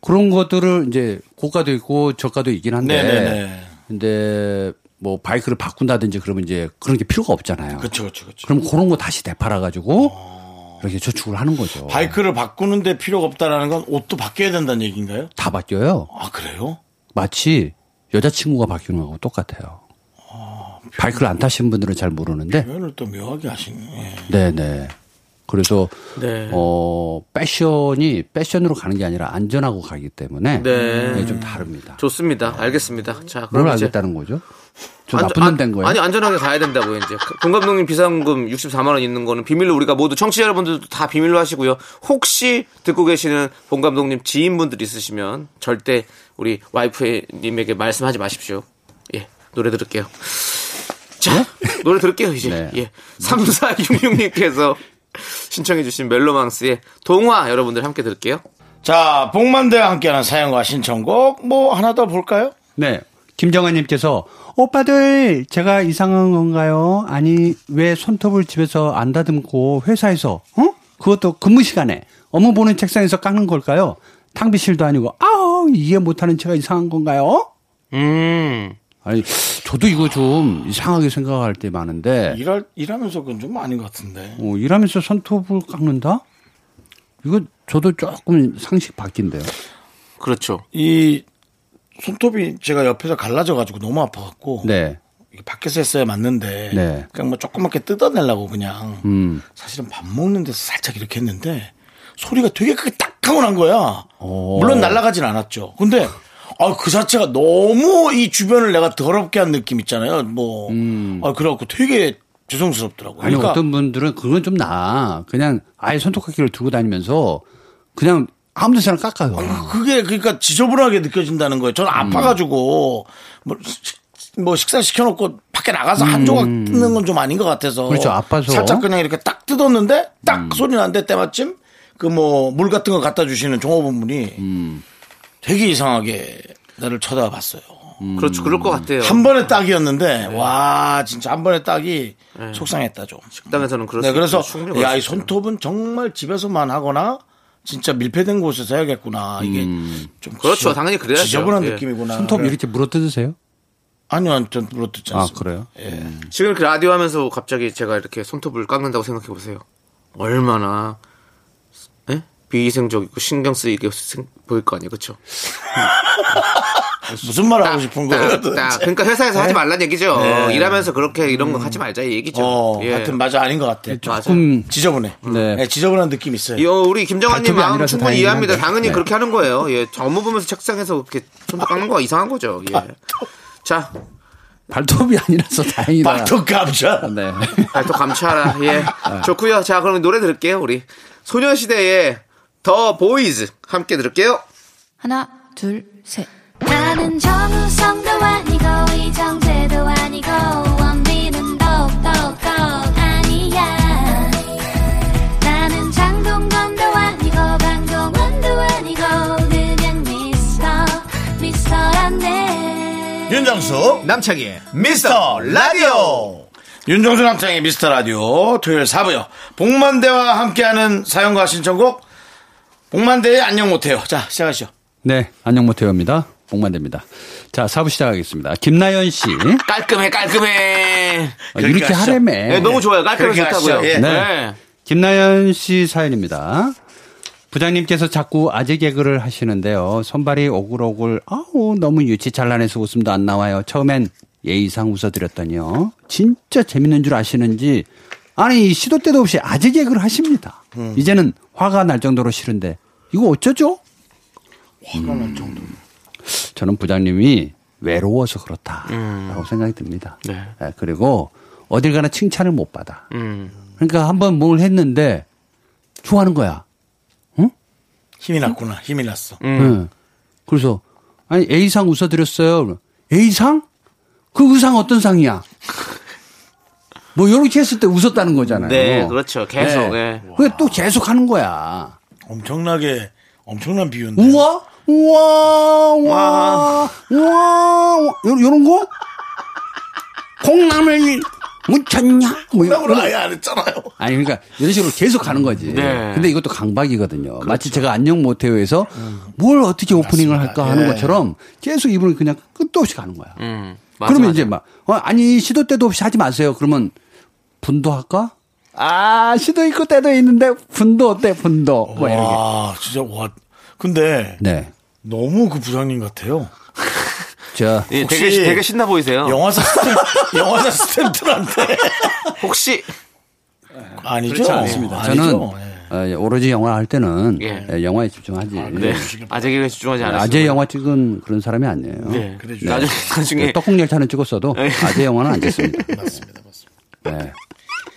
그런 것들을 이제 고가도 있고 저가도 있긴 한데 네네네. 근데 뭐 바이크를 바꾼다든지 그러면 이제 그런 게 필요가 없잖아요. 그렇죠, 그렇죠, 그렇죠. 그럼 그런 거 다시 되팔아 가지고 이렇게 저축을 하는 거죠. 바이크를 바꾸는데 필요가 없다라는 건 옷도 바뀌어야 된다는 얘기인가요? 다 바뀌어요. 아, 그래요? 마치 여자친구가 바뀌는 거하고 똑같아요. 바이크를 안 타신 분들은 잘 모르는데, 표현을 또 묘하게 하시네. 예. 네네. 그래서 네. 어 패션이 패션으로 가는 게 아니라 안전하고 가기 때문에 네. 네, 좀 다릅니다. 좋습니다. 알겠습니다. 자, 뭘 그럼 이제 알겠다는 거죠? 저 안전- 나쁜 놈 안- 된 거예요? 아니 안전하게 가야 된다고요 이제 본 감독님 비상금 64만 원 있는 거는 비밀로 우리가 모두 청취자 여러분들도 다 비밀로 하시고요 혹시 듣고 계시는 본 감독님 지인분들 있으시면 절대 우리 와이프님에게 말씀하지 마십시오 예 노래 들을게요 자 노래 들을게요 이제 네. 예 3466님께서 신청해주신 멜로망스의 동화 여러분들 함께 들을게요 자, 복만대와 함께하는 사연과 신청곡 뭐 하나 더 볼까요? 네. 김정아님께서 오빠들 제가 이상한 건가요? 아니 왜 손톱을 집에서 안 다듬고 회사에서 어? 그것도 근무 시간에 업무 보는 책상에서 깎는 걸까요? 탕비실도 아니고 아우 이해 못하는 제가 이상한 건가요? 음 아니 저도 이거 좀 이상하게 생각할 때 많은데 일할, 일하면서 그건 좀 아닌 것 같은데. 어, 일하면서 손톱을 깎는다? 이거 저도 조금 상식 바뀐데요. 그렇죠 이 손톱이 제가 옆에서 갈라져 가지고 너무 아파갖고. 네. 밖에서 했어야 맞는데. 네. 그냥 뭐 조그맣게 뜯어내려고 그냥. 음. 사실은 밥 먹는 데서 살짝 이렇게 했는데 소리가 되게 크게 딱 하고 난 거야. 오. 물론 날아가진 않았죠. 근데 아, 그 자체가 너무 이 주변을 내가 더럽게 한 느낌 있잖아요. 뭐. 아, 그래갖고 되게 죄송스럽더라고요. 음. 아니 그러니까 어떤 분들은 그건 좀 나아. 그냥 아예 손톱깎이를 들고 다니면서 그냥 아무 데서나 깎아요. 그게 그러니까 지저분하게 느껴진다는 거예요. 저는 아파가지고 뭐, 식- 뭐 식사 시켜놓고 밖에 나가서 한 조각 뜯는 건 좀 아닌 것 같아서. 음. 그렇죠. 아파서. 살짝 그냥 이렇게 딱 뜯었는데 딱 음. 소리 나는데 때마침 그 뭐 물 같은 거 갖다 주시는 종업원분이 음. 되게 이상하게 나를 쳐다봤어요. 그렇죠 그럴 것 같아요 한 번에 딱이었는데 와 진짜 한 번에 딱이 속상했다 좀. 식당에서는 그럴 네, 수 그래서 야수 이. 손톱은 정말 집에서만 하거나 진짜 밀폐된 곳에서 해야겠구나. 이게 좀 그렇죠. 지저- 당연히 그래야죠. 지저분한 예. 느낌이구나. 손톱 그래. 이렇게 물어 뜯으세요? 아니요, 전 물어뜯지 아 않습니다. 그래요? 예. 지금 이렇게 라디오 하면서 갑자기 제가 이렇게 손톱을 깎는다고 생각해 보세요. 얼마나 예? 비위생적이고 신경 쓰이게 생- 보일 거 아니에요, 그렇죠? 무슨 말 하고 싶은 거예요? 딱. 그러니까 회사에서 하지 말란 얘기죠. 네. 일하면서 그렇게 이런 거 하지 말자 이 얘기죠. 어, 예. 하여튼 맞아 아닌 것 같아. 조금 지저분해. 네. 네, 지저분한 느낌 있어요. 이, 어, 우리 김정환님 마음 충분히 이해합니다. 한데. 당연히 네. 그렇게 하는 거예요. 예, 업무 보면서 책상에서 그렇게 손톱 깎는 거가 이상한 거죠. 예. 자, 발톱이 아니라서 다행이다. 발톱 감자. 네. 발톱 감춰라. 예. 좋고요. 자, 그럼 노래 들을게요. 우리 소녀시대의 더 보이즈 함께 들을게요. 하나, 둘, 셋. 나는 정우성도 아니고 이정재도 아니고 원빈은 더욱더 아니야 나는 장동건도 아니고 강동원도 아니고 그냥 미스터 미스터란데 윤정수 남창희의 미스터 라디오. 윤정수 남창의 미스터 라디오 토요일 4부요. 복만대와 함께하는 사연과 신청곡 복만대의 안녕 못해요. 자 시작하시죠. 네, 안녕 못해요입니다. 복만대입니다. 자, 사부 시작하겠습니다. 김나연 씨. 깔끔해, 깔끔해. 아, 이렇게 하시죠. 하래매. 네, 너무 좋아요. 깔끔해 좋다고요. 예. 네. 김나연 씨 사연입니다. 부장님께서 자꾸 아재 개그를 하시는데요. 손발이 오글오글, 아우, 너무 유치 잘라내서 웃음도 안 나와요. 처음엔 예의상 웃어드렸더니요. 진짜 재밌는 줄 아시는지, 아니, 시도 때도 없이 아재 개그를 하십니다. 이제는 화가 날 정도로 싫은데, 이거 어쩌죠? 화가 날 정도. 저는 부장님이 외로워서 그렇다라고 생각이 듭니다. 네. 예, 그리고 어딜 가나 칭찬을 못 받아. 음. 그러니까 한 번 뭘 했는데 좋아하는 거야. 힘이 났구나. 힘이 났어. 응. 그래서 아니 A상 웃어드렸어요. A상? 그 의상 어떤 상이야? 뭐 이렇게 했을 때 웃었다는 거잖아요. 네, 그렇죠. 계속, 예. 그게 또 계속 하는 거야. 엄청나게 엄청난 비유인데. 우와, 우와, 우와, 우와, 우와. 요, 요런 거? 콩나물 묻혔냐? 뭐 이런 콩나물 아예 안 했잖아요. 아니 그러니까 이런 식으로 계속 가는 거지. 네. 근데 이것도 강박이거든요. 마치 제가 안녕 못해요에서 뭘 어떻게 오프닝을 할까 하는 예. 것처럼 계속 이분은 그냥 끝도 없이 가는 거야. 음. 맞아, 그러면 맞아. 이제 막 어, 아니 시도 때도 없이 하지 마세요. 그러면 분도 할까? 아 시도 있고 때도 있는데 분도 어때 분도 뭐 이렇게. 와 진짜 와. 근데 네. 너무 그 부장님 같아요. 자 예, 되게, 되게 신나 보이세요. 영화사 스탬, 영화사 스탬프한테 혹시 아니죠. 그렇지 않습니다. 아니죠. 저는 예. 어, 오로지 영화 할 때는 예. 예, 영화에 집중하지. 네. 아재 개그에 집중하지 않았어요. 아재 영화 찍은 그런 사람이 아니에요. 네. 그래 나중에 나중에 떡국 열차는 찍었어도 네. 아재 영화는 안 찍습니다. 맞습니다. 맞습니다. 네.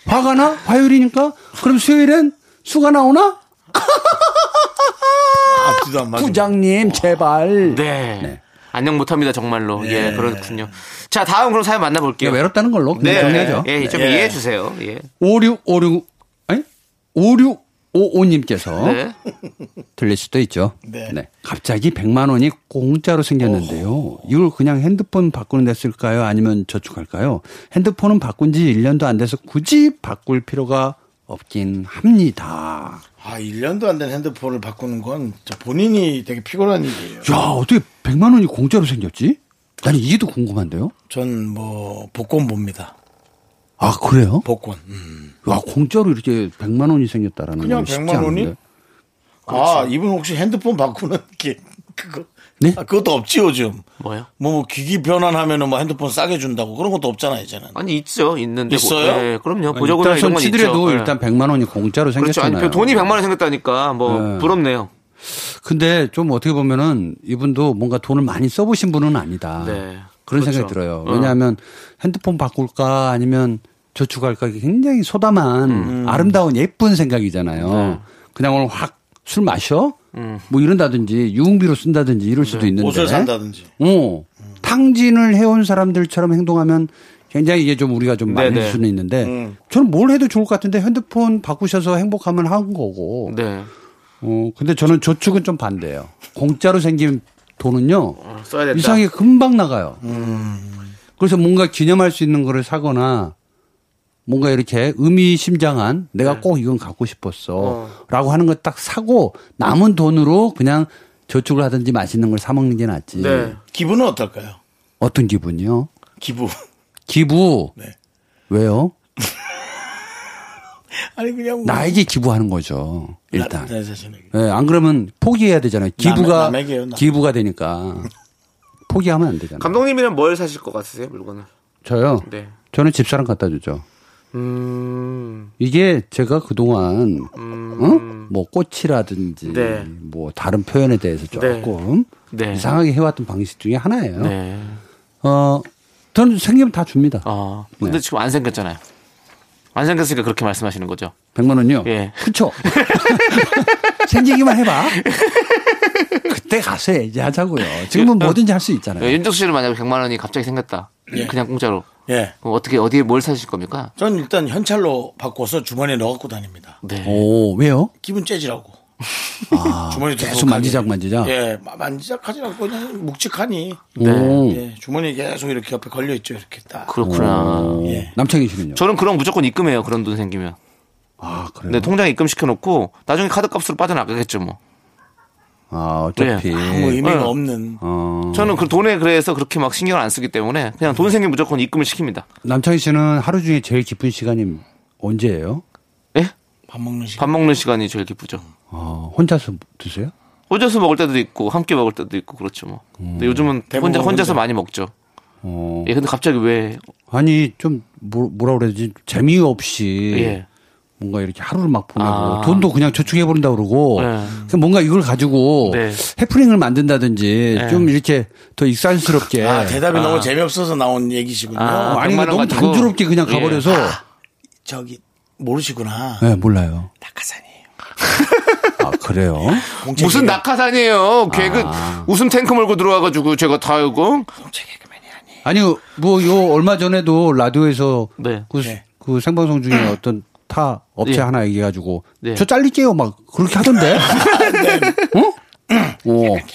화가 나? 화요일이니까? 그럼 수요일엔 수가 나오나? 부장님 제발. 네. 안녕 못합니다 정말로. 예 그렇군요. 자 다음 그럼 사연 예, 만나볼게요. 외롭다는 걸로 네. 정리하죠. 예, 좀 예. 이해해 주세요. 예. 5656 아니 5655님께서 네. 들릴 수도 있죠. 네. 갑자기 100만 원이 공짜로 생겼는데요. 이걸 그냥 핸드폰 바꾸는 데 쓸까요? 아니면 저축할까요? 핸드폰은 바꾼 지 1년도 안 돼서 굳이 바꿀 필요가 없긴 합니다. 아, 1년도 안 된 핸드폰을 바꾸는 건 본인이 되게 피곤한 일이에요. 야, 어떻게 100만 원이 공짜로 생겼지? 나는 이게 더 궁금한데요? 전 뭐 복권 봅니다. 아, 그래요? 복권. 음. 야, 공짜로 이렇게 100만 원이 생겼다라는 그냥 건 쉽지 100만 원이? 않은데. 아, 이분 혹시 핸드폰 바꾸는 게 그거 네? 아, 그것도 없지 요즘. 뭐요? 뭐 기기 변환하면은 뭐 핸드폰 싸게 준다고 그런 것도 없잖아 이제는. 아니 있죠 있는데 있어요? 뭐, 예, 그럼요 보조금이나 일단 이런 손건 치더라도 있죠. 예. 일단 100만 원이 공짜로 그렇죠. 생겼잖아요. 아니 돈이 100만 원 생겼다니까 뭐 네. 부럽네요. 근데 좀 어떻게 보면은 이분도 뭔가 돈을 많이 써보신 분은 아니다. 네. 그런 그렇죠. 생각이 들어요. 어. 왜냐하면 핸드폰 바꿀까 아니면 저축할까 이게 굉장히 소담한 음. 아름다운 예쁜 생각이잖아요. 네. 그냥 오늘 확 술 마셔? 음. 뭐 이런다든지 유흥비로 쓴다든지 이럴 네. 수도 있는데. 옷을 산다든지. 어. 탕진을 해온 사람들처럼 행동하면 굉장히 이게 좀 우리가 좀 말릴 네네. 수는 있는데 음. 저는 뭘 해도 좋을 것 같은데 핸드폰 바꾸셔서 행복하면 한 거고. 네. 어, 근데 저는 저축은 좀 반대예요. 공짜로 생긴 돈은요. 어. 이상하게 금방 나가요. 음. 그래서 뭔가 기념할 수 있는 거를 사거나 뭔가 이렇게 의미심장한 내가 꼭 이건 갖고 싶었어. 네. 어. 라고 하는 걸 딱 사고 남은 돈으로 그냥 저축을 하든지 맛있는 걸 사 먹는 게 낫지. 네. 기분은 어떨까요? 어떤 기분이요? 기부. 기부. 네. 왜요? 아니 그냥 뭐 나에게 기부하는 거죠. 일단. 나. 예, 안 그러면 포기해야 되잖아요. 기부가 남의- 남에게요, 남- 기부가 되니까 포기하면 안 되잖아요. 감독님이란 뭘 사실 것 같으세요 물건을? 저요. 네. 저는 집사람 갖다 주죠. 음. 이게 제가 그동안 음. 어? 뭐 꽃이라든지 네. 뭐 다른 표현에 대해서 조금 네. 이상하게 해왔던 방식 중에 하나예요. 네. 어, 저는 생기면 다 줍니다. 어. 근데 네. 지금 안 생겼잖아요. 안 생겼으니까 그렇게 말씀하시는 거죠. 100만 원요? 예. 그쵸? 생기기만 해봐. 그때 가서 얘기하자고요. 지금은 뭐든지 할 수 있잖아요. 예, 윤정수 씨는 만약에 100만 원이 갑자기 생겼다. 그냥 공짜로. 예. 그럼 어떻게 어디에 뭘 사실 겁니까? 전 일단 현찰로 바꿔서 주머니에 넣어 갖고 다닙니다. 네. 오, 왜요? 기분 째지라고. 아, 주머니 계속. 만지작 만지작. 예, 마- 만지작 하지 않고 그냥 묵직하니. 오. 예, 주머니에 계속 이렇게 옆에 걸려 있죠, 이렇게 딱. 그렇구나. 오. 예. 남창희 씨는요? 저는 그럼 무조건 입금해요. 그런 돈 생기면. 아, 그래요? 근데 통장에 입금시켜 놓고 나중에 카드 값으로 빠져나가겠죠, 뭐. 아, 어차피. 아무 의미가 네. 없는. 어. 저는 그 돈에 그래서 그렇게 막 신경을 안 쓰기 때문에 그냥 돈 생기면 무조건 입금을 시킵니다. 남창희 씨는 하루 중에 제일 기쁜 시간이 언제예요? 예? 밥 먹는 시간. 밥 먹는 시간이 제일 기쁘죠. 어, 혼자서 드세요? 혼자서 먹을 때도 있고 함께 먹을 때도 있고 그렇죠 뭐. 근데 요즘은 혼자 혼자서 혼자. 많이 먹죠. 어. 예, 근데 갑자기 왜 아니, 좀, 뭐, 뭐라 그래야지, 재미 없이. 예. 뭔가 이렇게 하루를 막 보내고, 아. 돈도 그냥 저축해 버린다 그러고, 네. 뭔가 이걸 가지고, 네. 해프닝을 만든다든지, 네. 좀 이렇게 더 익살스럽게. 아, 대답이 아. 너무 재미없어서 나온 얘기시군요. 아, 어, 아니, 100만 원 너무 가지고. 단조롭게 그냥 예. 가버려서. 저기, 모르시구나. 네, 몰라요. 낙하산이에요. 아, 그래요? 무슨 낙하산이에요? 개그 웃음 탱크 몰고 들어와가지고 제가 다 이거 공채 개그맨이 아니. 아니, 뭐, 요, 얼마 전에도 라디오에서 네. 그, 네. 그 생방송 중에 어떤 타 업체 예. 하나 얘기해가지고, 네. 저 잘릴게요. 막, 그렇게 하던데? 어? 어.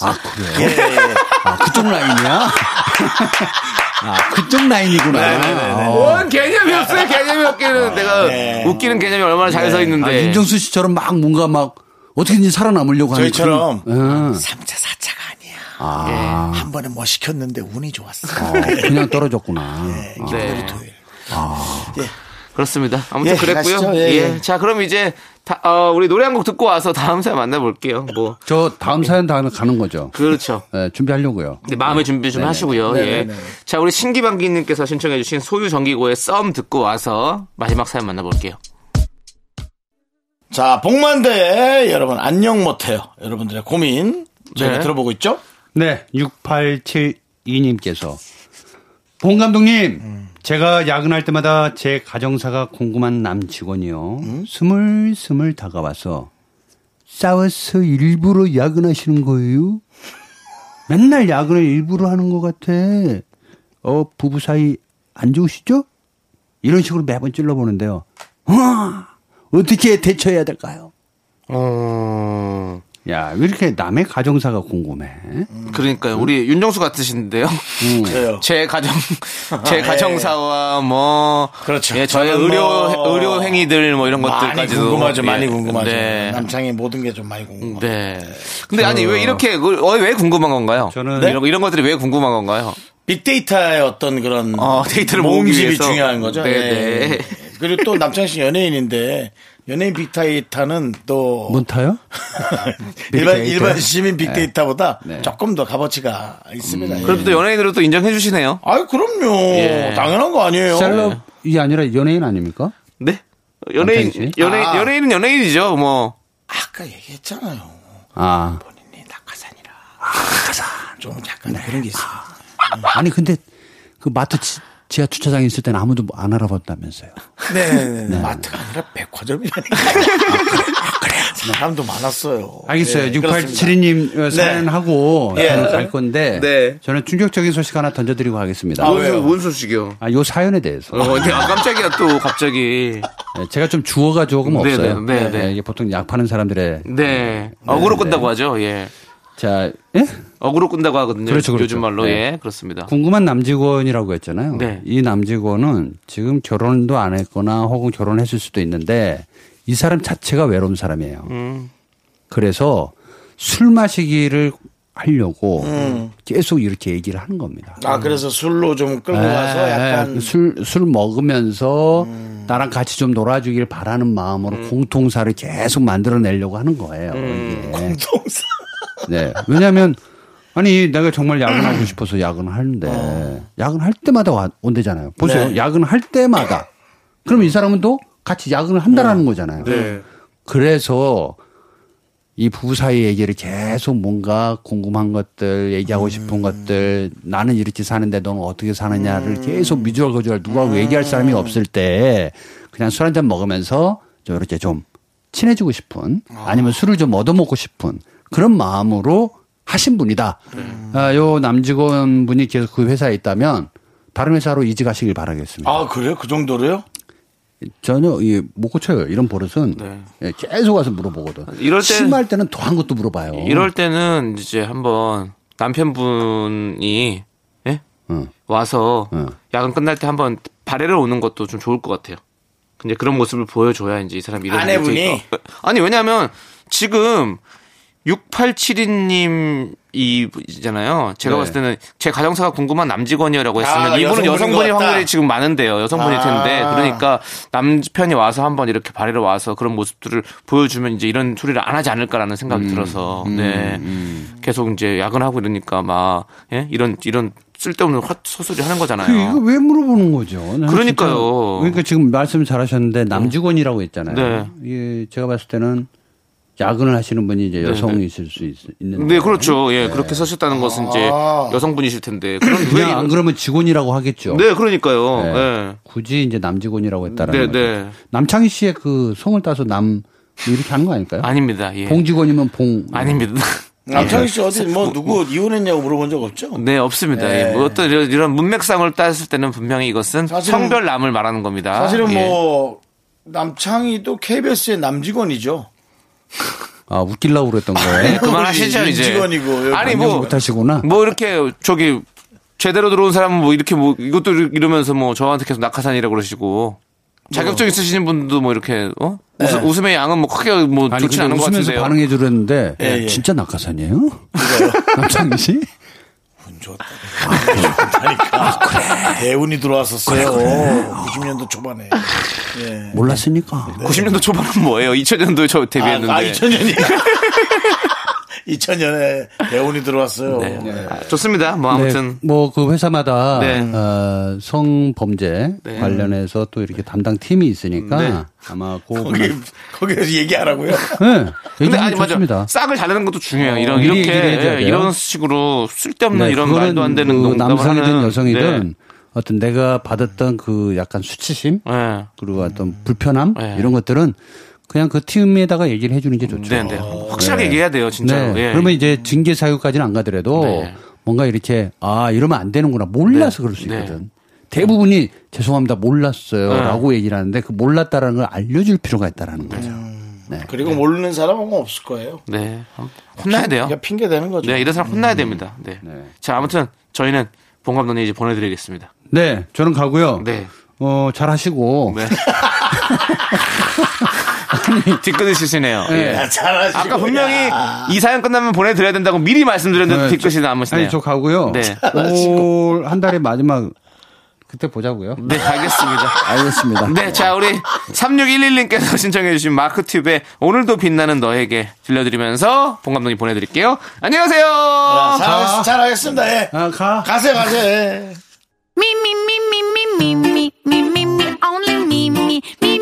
아, 그래요? 예, 예. 아, 그쪽 라인이야? 아, 그쪽 라인이구나. 네네네네. 어. 뭔 개념이 없어요 개념이 없기는 내가 네. 웃기는 개념이 얼마나 잘서 아, 있는데 윤정수 씨처럼 막 뭔가 막 어떻게든지 살아남으려고 하는 저희처럼 그런- 응. 3차, 4차가 아니야. 아, 한 번에 뭐 시켰는데 운이 좋았어. 어, 그냥 떨어졌구나. 네. 토요일. 그렇습니다 아무튼 예, 그랬고요. 예, 예, 예. 자 그럼 이제 다- 어, 우리 노래 한 곡 듣고 와서 다음 사연 만나볼게요 뭐 저 다음 사연 다음에 가는 거죠. 그렇죠 네, 준비하려고요. 네, 마음의 준비 좀 하시고요. 예. 네네네. 자, 우리 신기방기님께서 신청해주신 소유 정기고의 썸 듣고 와서 마지막 사연 만나볼게요. 자, 복만대 여러분 안녕 못해요. 여러분들의 고민 저희가 네. 들어보고 있죠? 네, 6872님께서. 봉 감독님, 제가 야근할 때마다 제 가정사가 궁금한 남 직원이요. 스물스물 다가와서 싸워서 일부러 야근하시는 거예요? 맨날 야근을 일부러 하는 것 같아. 어, 부부 사이 안 좋으시죠? 이런 식으로 매번 찔러보는데요. 어, 어떻게 대처해야 될까요? 어, 야, 왜 이렇게 남의 가정사가 궁금해? 그러니까요. 우리 윤정수 같으신데요. 저요. 제 가정, 제 예. 가정사와 뭐. 그렇죠. 예, 저의 의료, 뭐 의료 행위들 뭐 이런 많이 것들까지도. 궁금하죠. 많이 예. 궁금하죠. 네. 남창의 모든 게 좀 많이 궁금하죠. 네. 근데 아니, 왜 이렇게, 그, 어, 왜 궁금한 건가요? 저는- 이런, 이런 것들이 왜 궁금한 건가요? 빅데이터의 어떤 그런 어, 데이터를 모으기 위해서. 중요한 거죠. 네, 예. 네. 그리고 또 남창 씨 연예인인데 연예인 빅데이터는 또뭔 타요? 일반? 일반 시민 빅데이터보다 네. 조금 더 값어치가 있습니다. 예. 그래도 또 연예인으로 또 인정해 주시네요. 아유 그럼요. 예. 당연한 거 아니에요. 셀럽이 아니라 연예인 아닙니까? 네? 연예인? 연예인, 아. 연예인은 연예인이죠, 뭐. 아까 얘기했잖아요. 아. 본인이 낙하산이라. 낙하산. 좀 약간 그런 게 있어요. 아니, 근데 그 마트 지, 지하 주차장에 있을 때는 아무도 안 알아봤다면서요. 네네네. 마트가 아니라 백화점이라니까. 아, 그래. 사람도 많았어요. 알겠어요. 네, 그렇습니다. 6872님 사연하고 예. 저는 갈 건데 네. 저는 충격적인 소식 하나 던져드리고 가겠습니다. 아, 왜요? 뭔 소식이요? 아, 요 사연에 대해서. 어, 근데 아, 깜짝이야, 또, 갑자기. 네, 제가 좀 주어가 조금 네, 없어요. 네, 네, 네. 이게 보통 약 파는 사람들의 네. 어그로 끈다고 하죠, 예. 자, 예? 어그로 끈다고 하거든요. 그렇죠, 그렇죠. 요즘 말로, 네. 예, 그렇습니다. 궁금한 남직원이라고 했잖아요. 네. 이 남직원은 지금 결혼도 안 했거나 혹은 결혼했을 수도 있는데 이 사람 자체가 외로운 사람이에요. 음. 그래서 술 마시기를 하려고 음. 계속 이렇게 얘기를 하는 겁니다. 아 그래서 술로 좀 끌고 예, 가서 약간 예, 술, 술 먹으면서 나랑 같이 좀 놀아주길 바라는 마음으로 음. 공통사를 계속 만들어내려고 하는 거예요. 이게. 공동사. 네. 왜냐하면 아니 내가 정말 야근하고 싶어서 야근을 하는데 야근할 때마다 와- 온대잖아요. 보세요. 네. 야근할 때마다. 그럼 이 사람은 또 같이 야근을 한다라는 거잖아요. 네. 그래서 이 부부 사이 얘기를 계속 뭔가 궁금한 것들, 얘기하고 싶은 것들, 나는 이렇게 사는데 너는 어떻게 사느냐를 계속 미주얼 거주얼 누구하고 얘기할 사람이 없을 때 그냥 술 한 잔 먹으면서 좀 이렇게 좀 친해지고 싶은 아니면 술을 좀 얻어먹고 싶은 그런 마음으로 하신 분이다. 아, 요 남직원 분이 계속 그 회사에 있다면 다른 회사로 이직하시길 바라겠습니다. 아 그래요? 그 정도로요? 전혀 이, 못 고쳐요. 이런 버릇은 네. 예, 계속 와서 물어보거든. 이럴 때- 심할 때는 더한 것도 물어봐요. 이럴 때는 이제 한번 남편분이, 예? 응. 와서 응. 야근 끝날 때 한번 발해를 오는 것도 좀 좋을 것 같아요. 근데 그런 모습을 보여줘야 이제 이 사람이 이런 아내분이? 아니 왜냐하면 지금 6872님 이잖아요. 제가 네. 봤을 때는 제 가정사가 궁금한 남직원이라고 했으면 아, 이분은 같다. 확률이 지금 많은데요. 여성분일 텐데 아. 그러니까 남편이 와서 한번 이렇게 발해를 와서 그런 모습들을 보여주면 이제 이런 소리를 안 하지 않을까라는 생각이 음, 들어서 네 계속 이제 야근하고 이러니까 막 예? 이런 이런 쓸데없는 헛 소소리 하는 그 거잖아요. 이거 왜 물어보는 거죠? 그러니까요. 진짜- 그러니까 지금 말씀 잘하셨는데 남직원이라고 했잖아요. 네. 이게 제가 봤을 때는 야근을 하시는 분이 이제 여성이실 수 있, 있는. 네, 그렇죠. 예, 그렇게 서셨다는 것은 이제 여성분이실 텐데. 그럼 왜 그냥 안 그러면 직원이라고 하겠죠. 네, 그러니까요. 네. 예. 굳이 이제 남직원이라고 했다라는 네, 거죠. 네. 남창희 씨의 그 성을 따서 남 이렇게 하는 거 아닐까요? 아닙니다. 예. 봉직원이면 봉. 아닙니다. 남창희 씨 어디 뭐 누구 이혼했냐고 물어본 적 없죠? 네, 없습니다. 예. 뭐 어떤 이런, 이런 문맥상을 땄을 때는 분명히 이것은 사실은- 성별남을 말하는 겁니다. 사실은 예. 뭐 남창희도 KBS의 남직원이죠. 아 웃기려고 그랬던 거예요. 그만하시죠, 이제. 직원이고 아니, 뭐, 못하시구나. 뭐 이렇게 저기 제대로 들어온 사람은 뭐 이렇게 뭐 이것도 이러면서 뭐 저한테 계속 낙하산이라고 그러시고 자격증 있으신 분도 뭐 이렇게 어? 웃음, 웃음 의 양은 뭐 크게 뭐 아니 근데 않은 것 웃으면서 같은데요. 반응해 주려는데 예, 예. 진짜 낙하산이에요? 남창희 씨? 운 좋 았다. 아, 그래. 대운이 들어왔었어요. 90년도 초반에. 예. 몰랐으니까. 90년도 초반은 뭐예요? 2000년도에 저 데뷔했는데. 아, 2000년이. 2000년에 대운이 들어왔어요. 네. 네. 아, 좋습니다. 뭐 아무튼 뭐 그 회사마다 네. 어, 성범죄 네. 관련해서 또 이렇게 담당 팀이 있으니까 네. 아마 그 거기, 거기에서 얘기하라고요? 네. 근데 아니 맞아 좋습니다. 싹을 자르는 것도 중요해요. 어, 이런 이렇게 돼요. 이런 식으로 쓸데없는 네, 이런 말도 안 되는 그 남성이든 하는- 여성이든 네. 어떤 내가 받았던 그 약간 수치심 네. 그리고 어떤 불편함 네. 이런 것들은 그냥 그 팀에다가 얘기를 해주는 게 좋죠. 네, 네. 확실하게 네. 얘기해야 돼요, 진짜로. 네. 예. 그러면 이제 징계 사유까지는 안 가더라도 네. 뭔가 이렇게 아 이러면 안 되는구나 몰라서 네. 그럴 수 네. 있거든. 대부분이 죄송합니다 몰랐어요라고 네. 얘기를 하는데 그 몰랐다라는 걸 알려줄 필요가 있다라는 거죠. 네. 그리고 모르는 사람은 없을 거예요. 네. 혼나야 돼요. 핑계 대는 거죠. 네, 이런 사람 혼나야 됩니다. 네. 자, 아무튼 저희는 봉 감독님 이제 보내드리겠습니다. 네, 저는 가고요. 네. 어, 잘 하시고. 네. 뒤끝이시네요. 예. 야, 잘하시고. 아까 분명히 야. 이 사연 끝나면 보내드려야 된다고 미리 말씀드렸는데 네, 뒤끝이 남으시네요. 아니, 저 가고요. 네. 올 한 달의 마지막 그때 보자고요. 네, 알겠습니다. 알겠습니다. 네, 자, 우리 3611님께서 신청해주신 마크튜브의 오늘도 빛나는 너에게 들려드리면서 봉 감독님 보내드릴게요. 안녕하세요! 잘, 잘하겠습니다. 예. 아, 가. 가세요, 가세요. 예. Me, me, only me.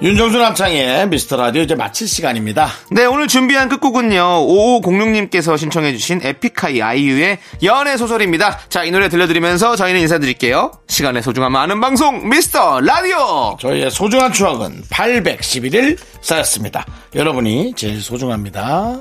윤정수 남창희의 미스터 라디오 이제 마칠 시간입니다. 네, 오늘 준비한 끝곡은요. 5506님께서 신청해주신 에픽하이 아이유의 연애 소설입니다. 자, 이 노래 들려드리면서 저희는 인사드릴게요. 시간의 소중함 아는 방송 미스터 라디오. 저희의 소중한 추억은 811일 쌓였습니다. 여러분이 제일 소중합니다.